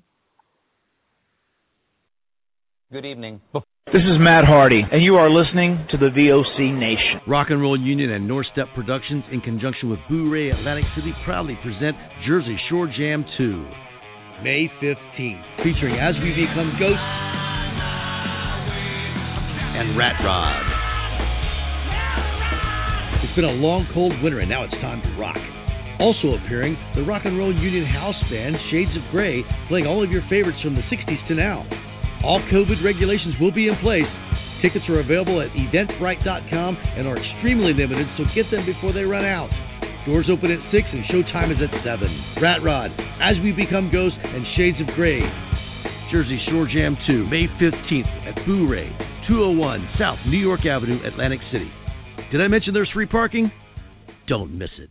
Good evening. This is Matt Hardy, and you are listening to the VOC Nation. Rock and Roll Union and North Step Productions, in conjunction with Bourré Atlantic City, proudly present Jersey Shore Jam 2, May 15th, featuring As We Become Ghosts and Rat Rod. It's been a long, cold winter, and now it's time to rock. Also appearing, the Rock and Roll Union House Band, Shades of Grey, playing all of your favorites from the 60s to now. All COVID regulations will be in place. Tickets are available at eventbrite.com and are extremely limited, so get them before they run out. Doors open at 6 and showtime is at 7. Rat Rod, As We Become Ghosts, and Shades of Grey. Jersey Shore Jam 2, May 15th at Bourré, 201 South New York Avenue, Atlantic City. Did I mention there's free parking? Don't miss it.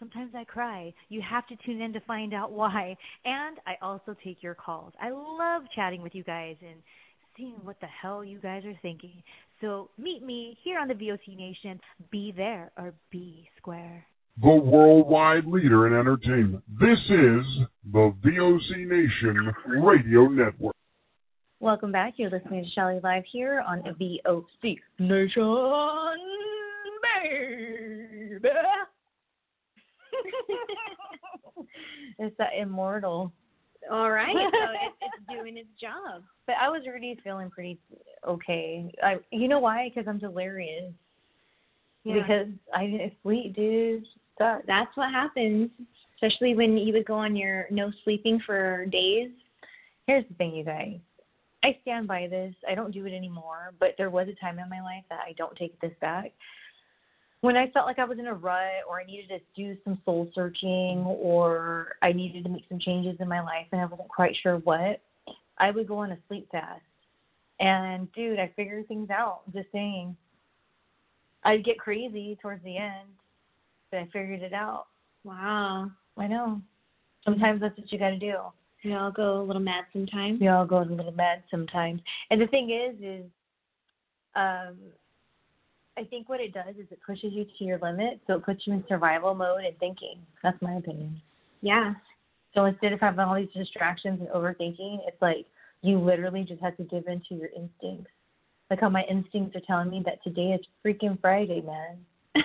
Sometimes I cry. You have to tune in to find out why. And I also take your calls. I love chatting with you guys and seeing what the hell you guys are thinking. So meet me here on the VOC Nation. Be there or be square. The worldwide leader in entertainment. This is the VOC Nation Radio Network. Welcome back. You're listening to Shelly Live here on VOC Nation, baby. it's that immortal. All right, so it's, it's doing its job. But I was already feeling pretty okay. I, you know why? Because I'm delirious. Yeah. Because I didn't sleep, dude. That, That's what happens, especially when you would go on your no sleeping for days. Here's the thing, you guys. I stand by this. I don't do it anymore, but there was a time in my life that I don't take this back. When I felt like I was in a rut or I needed to do some soul searching or I needed to make some changes in my life and I wasn't quite sure what, I would go on a sleep fast. And dude, I figured things out. Just saying. I'd get crazy towards the end, but I figured it out. Wow. I know. Sometimes that's what you got to do. We all go a little mad sometimes. We all go a little mad sometimes. And the thing is, is um, I think what it does is it pushes you to your limit, so it puts you in survival mode and thinking. That's my opinion. Yeah. So instead of having all these distractions and overthinking, it's like you literally just have to give in to your instincts. Like how my instincts are telling me that today is freaking Friday, man.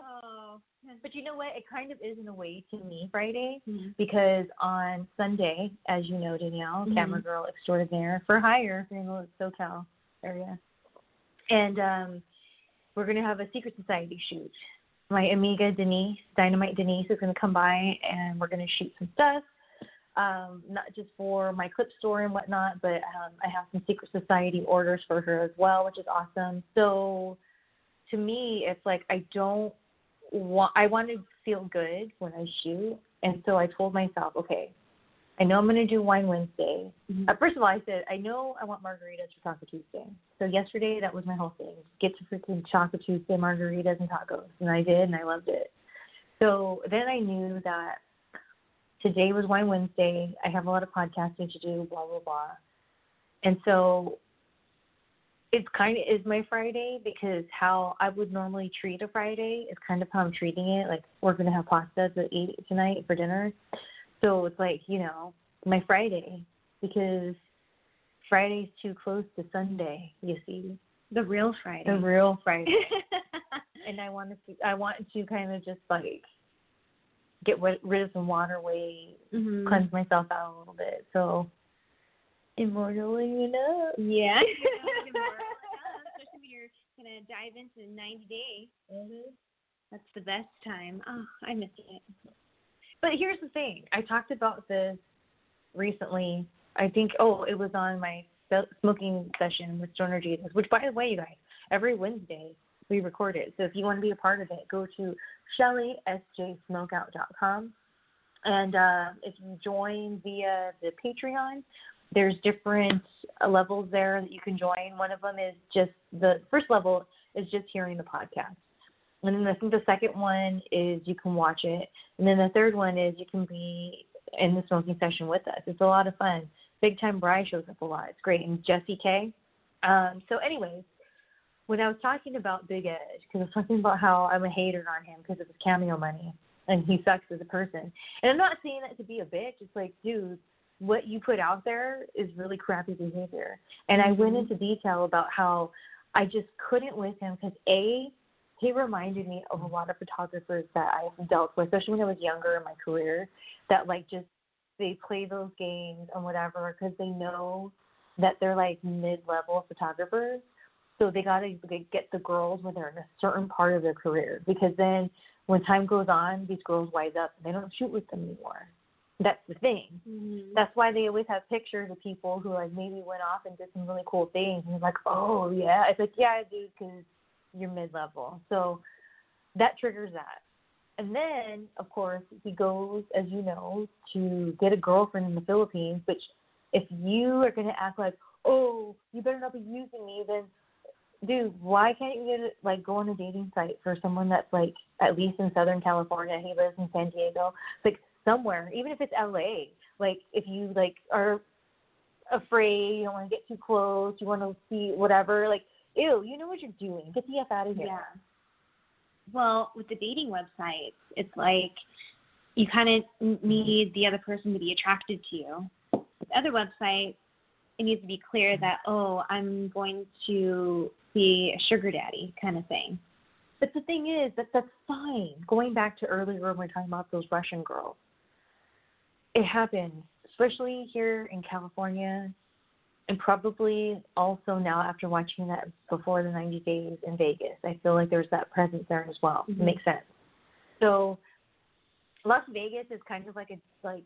oh. But you know what? It kind of is in a way to me Friday Mhm. because on Sunday, as you know, Danielle, Mhm. camera girl extraordinaire for hire in the SoCal area, and um, we're gonna have a secret society shoot. My amiga Denise, Dynamite Denise, is gonna come by and we're gonna shoot some stuff. Um, not just for my clip store and whatnot, but um, I have some secret society orders for her as well, which is awesome. So to me, it's like I don't want. I want to feel good when I shoot, and so I told myself, okay, I know I'm going to do Wine Wednesday. Mhm. Uh, first of all, I said I know I want margaritas for Taco Tuesday. So yesterday, that was my whole thing: get to freaking Taco Tuesday margaritas and tacos, and I did, and I loved it. So then I knew that today was Wine Wednesday. I have a lot of podcasting to do, blah blah blah, and so it's kind of is my Friday because how I would normally treat a Friday is kind of how I'm treating it. Like we're gonna have pasta at eight tonight for dinner, so it's like you know my Friday because Friday's too close to Sunday. You see, The real Friday. the real Friday, and I wanted to I want to kind of just like get rid of some water weight, Mhm. cleanse myself out a little bit. So immortaling it up. Yeah. Especially when you're gonna dive into the 90 days. Mm-hmm. That's the best time. Oh, I miss it. But here's the thing. I talked about this recently. I think, oh, it was on my smoking session with Stoner Jesus, which, by the way, you guys, every Wednesday we record it. So if you want to be a part of it, go to ShellySJSmokeout.com. And uh, if you join via the Patreon, there's different levels there that you can join. One of them is just the first level is just hearing the podcast. And then I think the second one is you can watch it. And then the third one is you can be in the smoking session with us. It's a lot of fun. Big Time Bry shows up a lot. It's great. And Jesse K. Um, so, anyways, when I was talking about Big Ed, because I was talking about how I'm a hater on him because of his cameo money and he sucks as a person. And I'm not saying that to be a bitch. It's like, dude, what you put out there is really crappy behavior. And I went into detail about how I just couldn't with him because A, he reminded me of a lot of photographers that I've dealt with, especially when I was younger in my career, that like just they play those games and whatever because they know that they're like mid-level photographers. So they gotta get the girls when they're in a certain part of their career because then when time goes on, these girls wise up and they don't shoot with them anymore. That's the thing. Mm-hmm. That's why they always have pictures of people who like maybe went off and did some really cool things. And it's like, oh yeah, it's like yeah, I do because you're mid level. So that triggers that. And then, of course, he goes, as you know, to get a girlfriend in the Philippines. Which, if you are going to act like, oh, you better not be using me, then, dude, why can't you get like go on a dating site for someone that's like at least in Southern California? He lives in San Diego, like somewhere, even if it's L.A. Like if you like are afraid, you don't want to get too close, you want to see whatever, like ew, you know what you're doing. Get the F out of here. Yeah. Well, with the dating websites, it's like you kind of need the other person to be attracted to you. With other websites, it needs to be clear that, oh, I'm going to be a sugar daddy kind of thing. But the thing is that that's fine. Going back to earlier when we were talking about those Russian girls, it happens, especially here in California, and probably also now after watching that before the 90 days in Vegas, I feel like there's that presence there as well. Mhm. It makes sense. So Las Vegas is kind of like it's like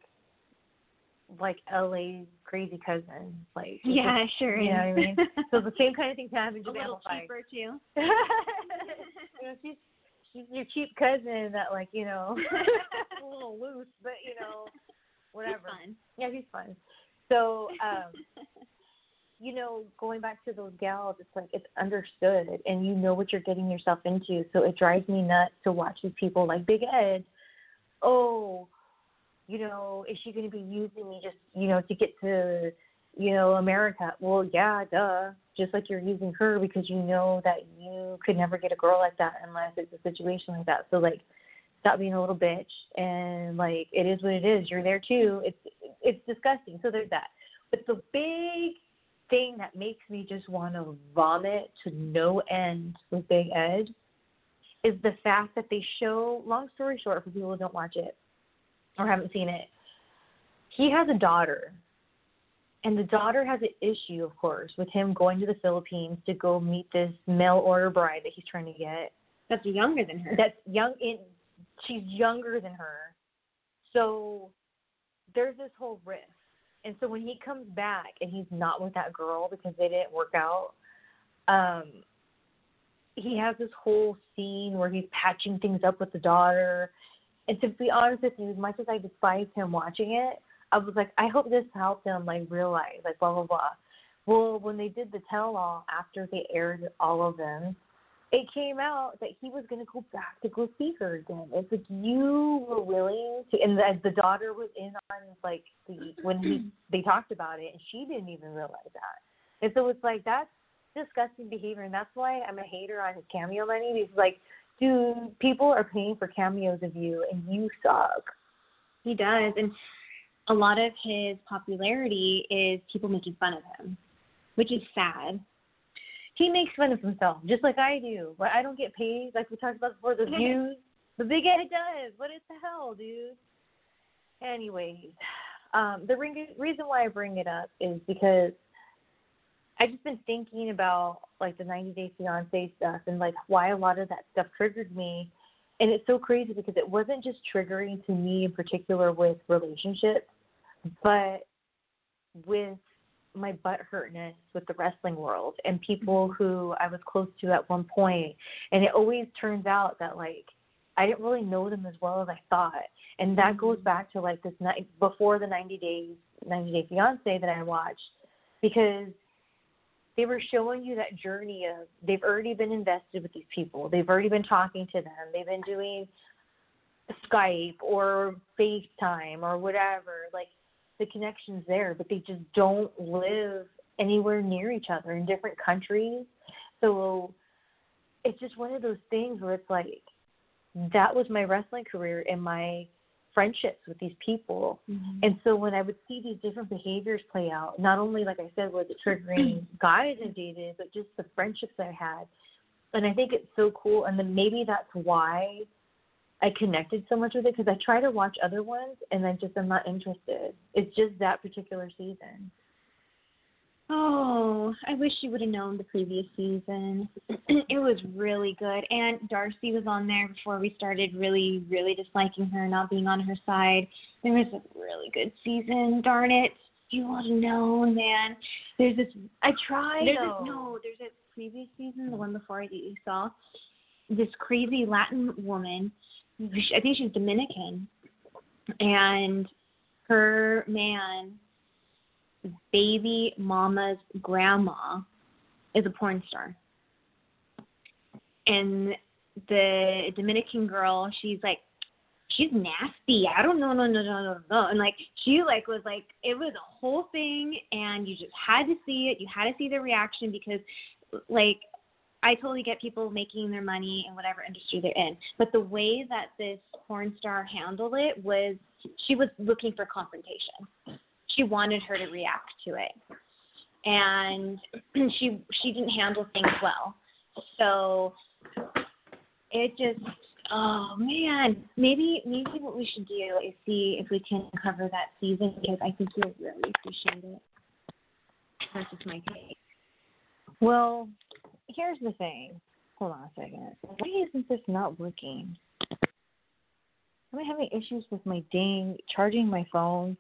like LA's crazy cousin. Like Yeah, just- sure You know what I mean? so the same kind of things happen to a little cheaper too. you know, she's she's your cheap cousin that like you know a little loose, but you know whatever. fun. Yeah, he's fun. So um, you know, going back to those gals, it's like it's understood, and you know what you're getting yourself into. So it drives me nuts to watch these people like Big Ed. Oh, you know, is she going to be using me just you know to get to you know America? Well, yeah, duh. Just like you're using her because you know that you could never get a girl like that unless it's a situation like that. So like, stop being a little bitch and like it is what it is. You're there too. It's it's disgusting. So there's that. But the big thing that makes me just want to vomit to no end with Big Ed is the fact that they show. Long story short, for people who don't watch it or haven't seen it, he has a daughter. And the daughter has an issue, of course, with him going to the Philippines to go meet this mail order bride that he's trying to get. That's younger than her. That's young. In she's younger than her, so there's this whole rift. And so when he comes back and he's not with that girl because they didn't work out, um, he has this whole scene where he's patching things up with the daughter. And to be honest with you, as much as I despised him watching it, I was like, I hope this helped him like realize like blah blah blah. Well, when they did the tell all after they aired all of them, it came out that he was going to go back to go see her again. It's like you were willing to, and the, the daughter was in on like the when he they talked about it, and she didn't even realize that. And so it's like that's disgusting behavior, and that's why I'm a hater on his cameo money. Because like, dude, people are paying for cameos of you, and you suck. He does, and a lot of his popularity is people making fun of him, which is sad. He makes fun of himself, just like I do. But I don't get paid, like we talked about before, the views. The big Ed does. What is the hell, dude? Anyways, um, the ring, reason why I bring it up is because I've just been thinking about like the 90 Day Fiance stuff and like why a lot of that stuff triggered me. And it's so crazy because it wasn't just triggering to me in particular with relationships, but with my butt hurtness with the wrestling world and people mm-hmm. who I was close to at one point. And it always turns out that like I didn't really know them as well as I thought. And that goes mm-hmm. back to like this night before the 90 days 90 Day Fiance that I watched because they were showing you that journey of they've already been invested with these people. They've already been talking to them. They've been doing Skype or FaceTime or whatever. Like the connection's there, but they just don't live anywhere near each other in different countries. So it's just one of those things where it's like that was my wrestling career and my friendships with these people. Mm-hmm. And so when I would see these different behaviors play out, not only like I said, was it triggering guys I dated, but just the friendships I had. And I think it's so cool. And then maybe that's why I connected so much with it because I try to watch other ones and then just I'm not interested. It's just that particular season. Oh, I wish you would have known the previous season. it was really good. And Darcy was on there before we started really, really disliking her, not being on her side. It was a really good season. Darn it. You would have known, man. There's this. I tried. There's though. this, no, there's a previous season, the one before that you saw. This crazy Latin woman. I think she's Dominican, and her man baby mama's grandma is a porn star. And the Dominican girl, she's like, she's nasty. I don't know, no, no, no, no, no. And like, she like was like, it was a whole thing, and you just had to see it. You had to see the reaction because, like, I totally get people making their money in whatever industry they're in, but the way that this porn star handled it was she was looking for confrontation. She wanted her to react to it. And she she didn't handle things well. So it just oh man. Maybe maybe what we should do is see if we can cover that season because i think you'll really appreciate it. That's just my take. Well, here's the thing. Hold on a second. Why isn't this not working? Am I'm having issues with my dang charging my phone,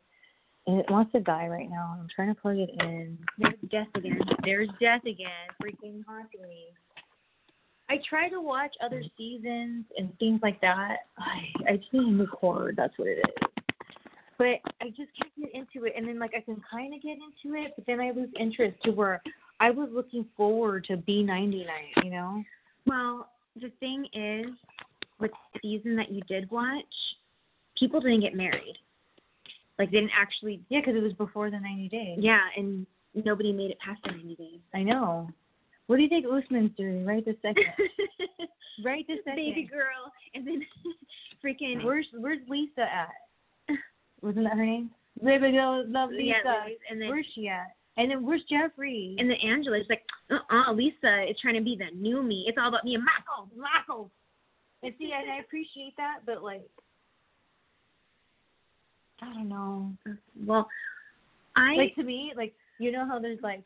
and it wants to die right now. I'm trying to plug it in. there's death again There's death again, freaking haunting me. I try to watch other seasons and things like that. I I just need a new cord. That's what it is. But I just can't get into it, and then like I can kind of get into it, but then I lose interest to where I was looking forward to B90 night. You know? Well, the thing is, with the season that you did watch, people didn't get married. Like, they didn't actually. Yeah, because it was before the 90 days. Yeah, and nobody made it past the 90 days. I know. What do you think Usman's doing right this second? right this second. Baby girl, and then freaking. Where's Where's Lisa at? Wasn't that her name? Baby girl, love Lisa. Yeah, and then where's she at? And then where's Jeffrey? and then Angela's like, uh-uh, Lisa is trying to be the new me. It's all about me and Michael, Michael. And see, and I appreciate that, but like, I don't know. Well, I like to me, like you know how there's like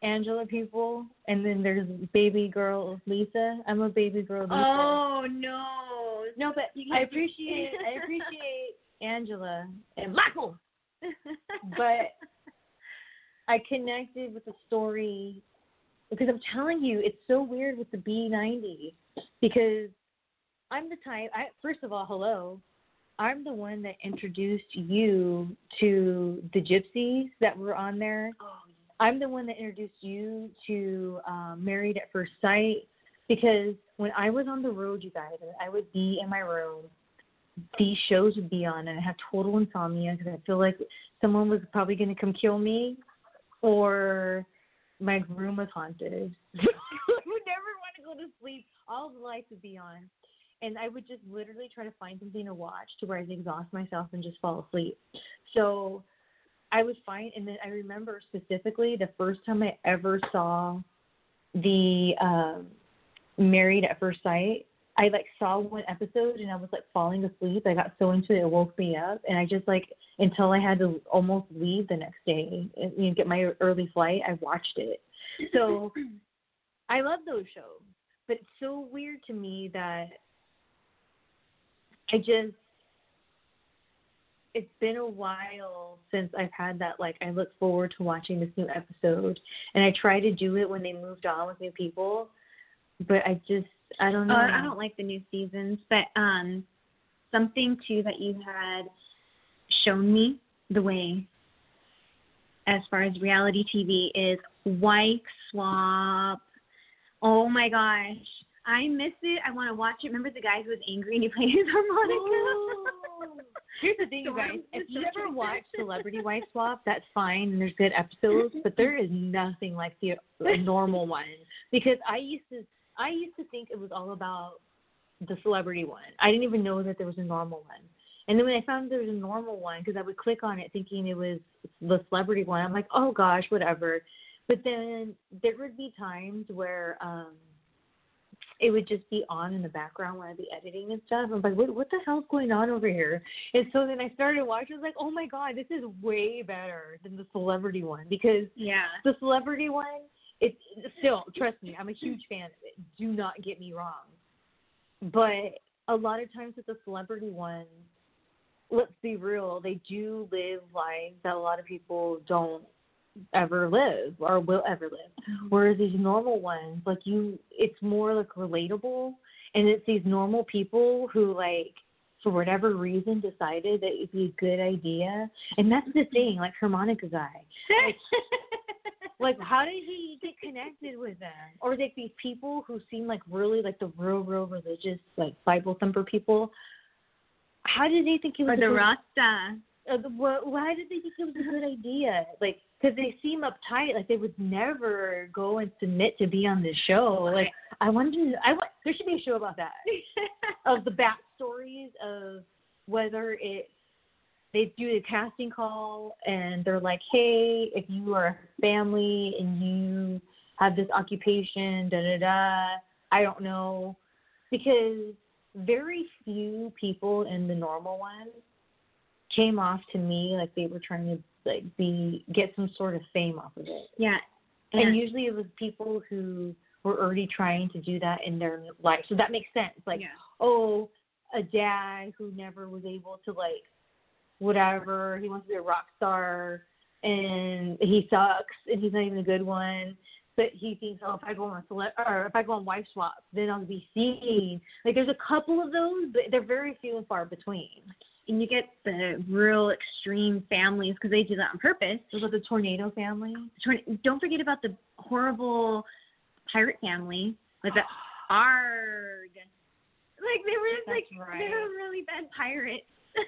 Angela people, and then there's baby girl Lisa. I'm a baby girl Lisa. Oh no, no, but You I appreciate I appreciate Angela and Michael, but I connected with the story because I'm telling you, it's so weird with the B90 because I'm the type. I first of all, hello. I'm the one that introduced you to the gypsies that were on there. I'm the one that introduced you to um, Married at First Sight because when I was on the road, you guys, I would be in my room, these shows would be on, and I have total insomnia because I feel like someone was probably going to come kill me, or my room was haunted. I would never want to go to sleep. All the lights would be on, and I would just literally try to find something to watch to where I'd exhaust myself and just fall asleep. So I would find, and then I remember specifically the first time I ever saw the um, Married at First Sight. I like saw one episode and I was like falling asleep. I got so into it, it woke me up, and I just like until I had to almost leave the next day and you know, get my early flight. I watched it. So I love those shows, but it's so weird to me that I just it's been a while since I've had that like I look forward to watching this new episode and I try to do it when they moved on with new people but I just I don't know. Uh, I don't like the new seasons, but um, something too that you had shown me the way as far as reality TV is Wife Swap. Oh my gosh. I miss it. I want to watch it. Remember the guy who was angry and he played his harmonica? Here's the thing, Storm guys. If you ever watch Celebrity Wife Swap, that's fine, and there's good episodes, but there is nothing like the the normal one because I used to I used to think it was all about the celebrity one. I didn't even know that there was a normal one. And then when I found there was a normal one, because I would click on it thinking it was the celebrity one, I'm like, oh gosh, whatever. But then there would be times where um it would just be on in the background when I'd be editing and stuff. I'm like, what, what the hell's going on over here? And so then I started watching. I was like, oh my god, this is way better than the celebrity one because yeah, the celebrity one, it's still trust me, I'm a huge fan of it. Do not get me wrong, but a lot of times with the celebrity ones, let's be real, they do live lives that a lot of people don't ever live or will ever live. Whereas these normal ones, like you, it's more like relatable, and it's these normal people who like for whatever reason decided that it'd be a good idea. And that's the thing, like harmonica guy. Like, like how did he get connected with them? Or like these people who seem like really like the real, real religious, like Bible thumper people. How did they think it was Or the good- Rasta. uh, why did they think it was a good idea? Like, because they seem uptight, like they would never go and submit to be on this show. Like, I wonder, I wa- there should be a show about that of the backstories of whether it's they do the casting call and they're like, hey, if you are a family and you have this occupation, da da da, I don't know, because very few people in the normal one came off to me like they were trying to like be get some sort of fame off of it. Yeah. And Yeah. usually it was people who were already trying to do that in their life. So that makes sense. Like, oh, a dad who never was able to like whatever, he wants to be a rock star and he sucks and he's not even a good one. But he thinks, oh, if I go on cele- or if I go on wife swap, then I'll be seen. Like, there's a couple of those, but they're very few and far between. And you get the real extreme families because they do that on purpose. What about the tornado family? Torn- don't forget about the horrible pirate family, like the Arg. Like they were just, like right. they were really bad pirates.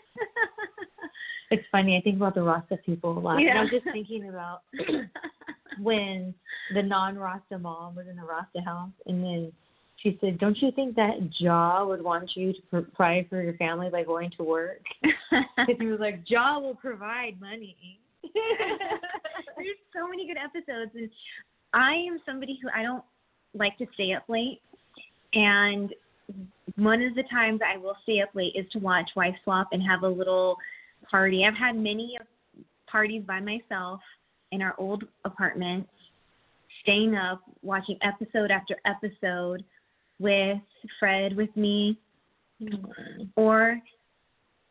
It's funny. I think about the Rasta people a lot. And I was Yeah. just thinking about when the non-Rasta mom was in the Rasta house, and then she said, "Don't you think that Jah would want you to provide for your family by going to work?" Because he was like, "Jah will provide money." There's so many good episodes, and I am somebody who I don't like to stay up late, and one of the times I will stay up late is to watch Wife Swap and have a little party. I've had many parties by myself in our old apartment, staying up, watching episode after episode with Fred with me, mm-hmm. or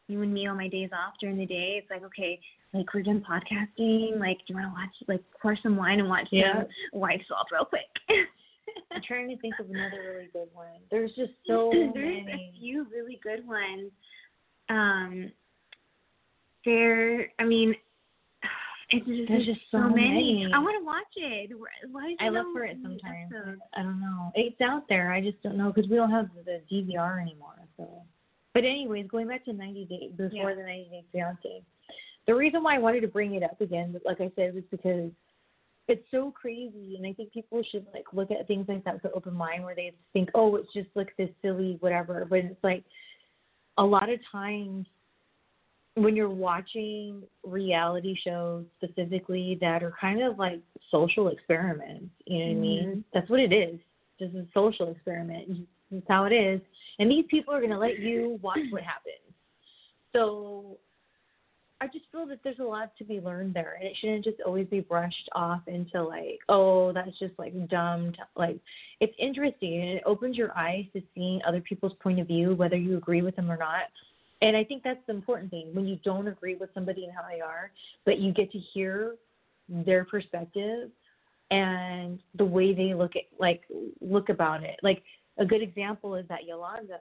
you and me on my days off during the day. It's like, okay, like we're done podcasting. Like, do you want to watch, like, pour some wine and watch Yeah. some Wife Swap real quick? I'm trying to think of another really good one. There's just so There's many. a few really good ones. Um, there, I mean, it's just, There's just so many. many. I want to watch it. Why is I look for it sometimes. episode? I don't know. It's out there. I just don't know because we don't have the DVR anymore. So, but anyways, going back to 90 days before Yeah. the 90 Day Fiance, the reason why I wanted to bring it up again, like I said, was because it's so crazy, and I think people should like look at things like that with an open mind, where they think, oh, it's just like this silly whatever, but it's like a lot of times when you're watching reality shows specifically that are kind of like social experiments, you know what I mm-hmm. mean? That's what it is. Just a social experiment. That's how it is. And these people are going to let you watch what happens. So I just feel that there's a lot to be learned there, and it shouldn't just always be brushed off into like, oh, that's just like dumb. t- Like, it's interesting and it opens your eyes to seeing other people's point of view, whether you agree with them or not. And I think that's the important thing when you don't agree with somebody and how they are, but you get to hear their perspective and the way they look at like look about it. Like a good example is that Yolanda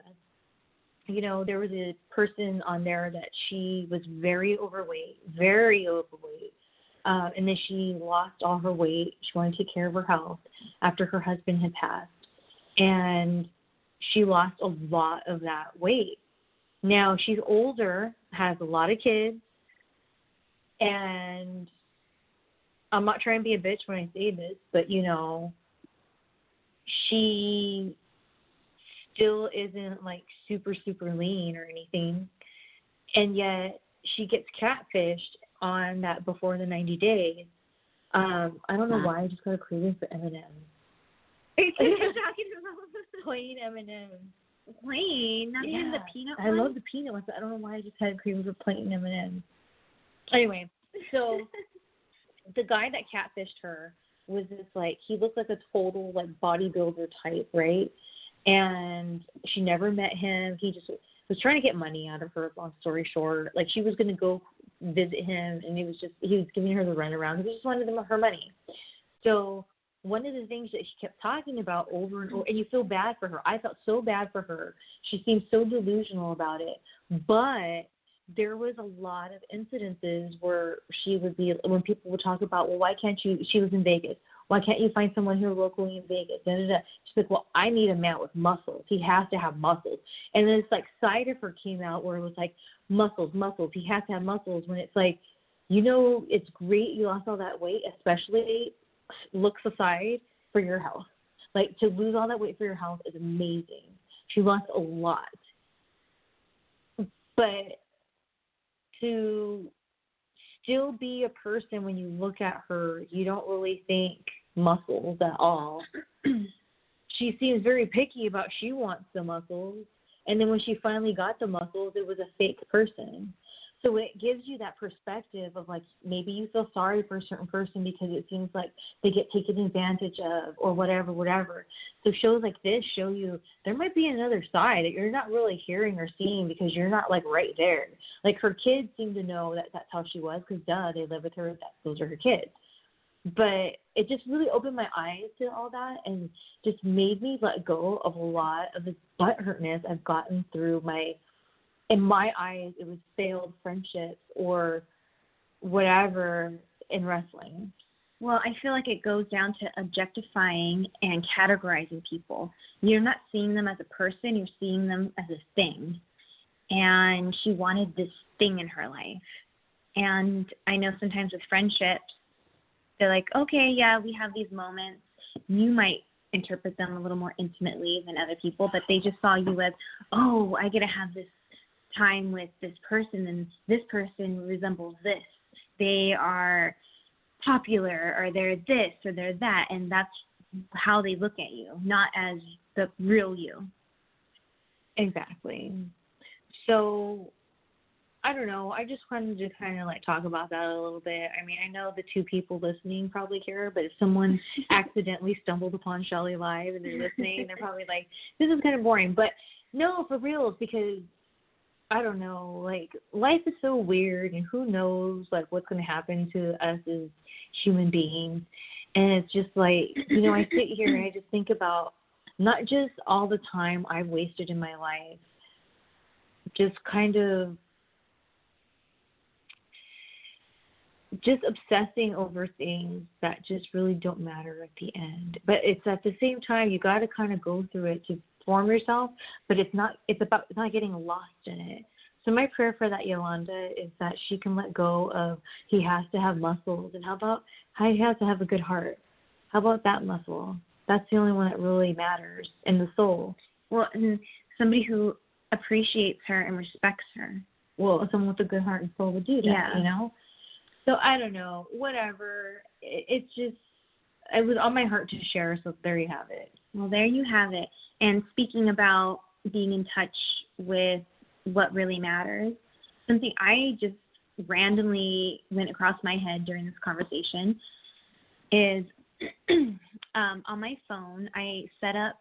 you know, there was a person on there that she was very overweight, very overweight. uh, and then she lost all her weight. She wanted to take care of her health after her husband had passed, and she lost a lot of that weight. Now she's older, has a lot of kids, and I'm not trying to be a bitch when I say this, but you know, she still isn't like super super lean or anything, and yet she gets catfished on that before the 90 days. Um, I don't know why I just got a craving for M&M's. Plain M&M's. plain, not even the Yeah. peanut I one. love the peanut ones. I don't know why I just had a craving for plain M&M's. Anyway, so the guy that catfished her was this like he looked like a total like bodybuilder type, right? And she never met him. He just was trying to get money out of her. Long story short, like she was going to go visit him, and he was just he was giving her the runaround. He just wanted them her money. So one of the things that she kept talking about over and over, and you feel bad for her. I felt so bad for her. She seemed so delusional about it, but there was a lot of incidences where she would be when people would talk about, well, why can't you? She was in Vegas. Why can't you find someone here locally in Vegas? Da, da, da. She's like, well, I need a man with muscles. He has to have muscles. And then this like her came out where it was like muscles, muscles. He has to have muscles. When it's like, you know, it's great you lost all that weight, especially looks aside for your health. Like to lose all that weight for your health is amazing. She lost a lot. But to still be a person when you look at her, you don't really think muscles at all. she seems very picky about she wants the muscles. And then when she finally got the muscles, it was a fake person. So it gives you that perspective of like maybe you feel sorry for a certain person because it seems like they get taken advantage of or whatever, whatever. So shows like this show you there might be another side that you're not really hearing or seeing because you're not like right there. Like her kids seem to know that that's how she was because duh, they live with her. That those are her kids. But it just really opened my eyes to all that and just made me let go of a lot of the butt hurtness I've gotten through my in my eyes, it was failed friendships or whatever in wrestling. Well, I feel like it goes down to objectifying and categorizing people. You're not seeing them as a person, you're seeing them as a thing. And she wanted this thing in her life. And I know sometimes with friendships, they're like, okay, yeah, we have these moments. You might interpret them a little more intimately than other people, but they just saw you as, oh, I get to have this time with this person, and this person resembles this. They are popular, or they're this, or they're that, and that's how they look at you, not as the real you. Exactly. So I don't know. I just wanted to kind of like talk about that a little bit. I mean, I know the two people listening probably care, but if someone accidentally stumbled upon Shelly Live and they're listening, they're probably like, this is kind of boring. But no, for real, because I don't know, like life is so weird and who knows like what's going to happen to us as human beings. And it's just like, you know, I sit here and I just think about not just all the time I've wasted in my life, just kind of just obsessing over things that just really don't matter at the end. But it's at the same time you got to kind of go through it to form yourself, but it's not it's about it's not getting lost in it. So my prayer for that Yolanda is that she can let go of he has to have muscles and how about how he has to have a good heart. How about that muscle? That's the only one that really matters in the soul. Well, and somebody who appreciates her and respects her. Well, someone with a good heart and soul would do that, Yeah. you know? So I don't know, whatever. It, it's just it was on my heart to share, so there you have it. Well, there you have it. And speaking about being in touch with what really matters, something I just randomly went across my head during this conversation is um, on my phone, I set up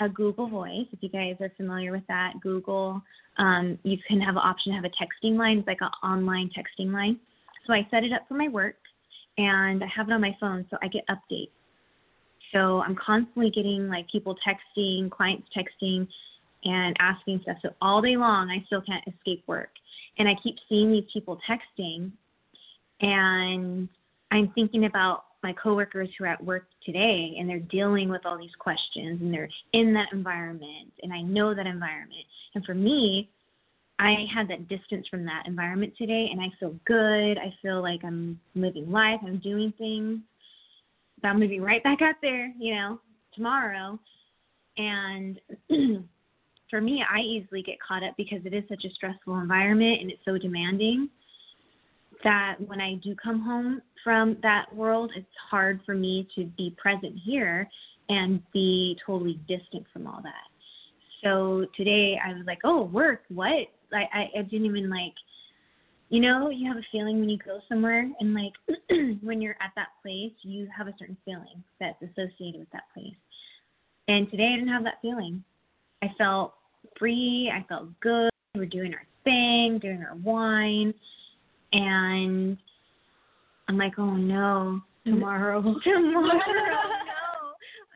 a Google Voice. If you guys are familiar with that, Google, um, you can have an option to have a texting line. It's like an online texting line. So I set it up for my work, and I have it on my phone, so I get updates. So I'm constantly getting like people texting, clients texting, and asking stuff. So all day long, I still can't escape work, and I keep seeing these people texting, and I'm thinking about my coworkers who are at work today and they're dealing with all these questions and they're in that environment and I know that environment. And for me, I had that distance from that environment today and I feel good. I feel like I'm living life, I'm doing things. But I'm be right back out there, you know, tomorrow. And for me, I easily get caught up because it is such a stressful environment and it's so demanding that when I do come home from that world, it's hard for me to be present here and be totally distant from all that. So today I was like, oh, work, what? I, I, I didn't even like, you know, you have a feeling when you go somewhere and like when you're at that place, you have a certain feeling that's associated with that place. And today I didn't have that feeling. I felt free. I felt good. We were doing our thing, doing our wine. And I'm like, oh no, mm-hmm. tomorrow, tomorrow, no.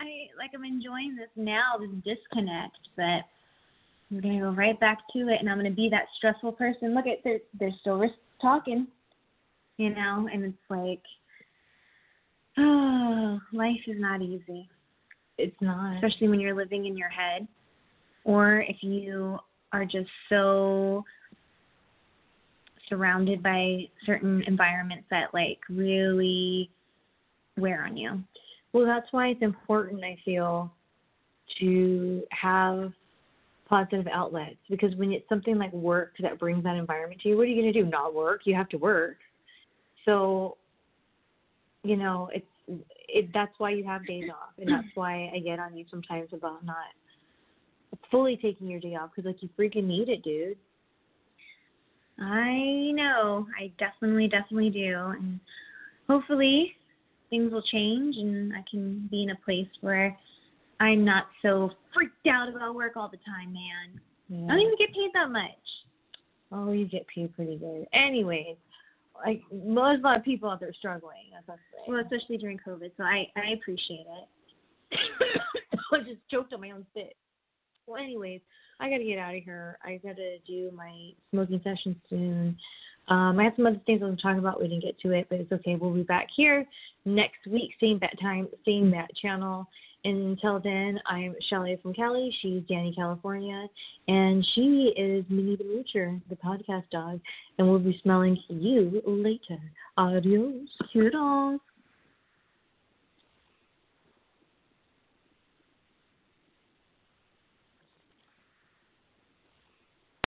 I like I'm enjoying this now, this disconnect, but I'm gonna go right back to it, and I'm gonna be that stressful person. Look at they're they're still talking, you know, and it's like, oh, life is not easy. It's not, especially when you're living in your head, or if you are just so surrounded by certain environments that like really wear on you. Well, that's why it's important, I feel, to have positive outlets because when it's something like work that brings that environment to you, what are you going to do? Not work? You have to work. So, you know, it's it that's why you have days off, and that's why I get on you sometimes about not fully taking your day off because like you freaking need it, dude. I know. I definitely, definitely do. And hopefully things will change and I can be in a place where I'm not so freaked out about work all the time, man. Yeah. I don't even get paid that much. Oh, you get paid pretty good. Anyways, like most a lot of people out there struggling. Well, especially during COVID. So I I appreciate it. I just choked on my own spit. Well, anyways, I got to get out of here. I got to do my smoking session soon. Um, I have some other things I want to talk about. We didn't get to it, but it's okay. We'll be back here next week, same that time, same that channel. Until then, I'm Shelly from Cali. She's Danny, California. And she is Minnie the Moocher, the podcast dog. And we'll be smelling you later. Adios. Toodles.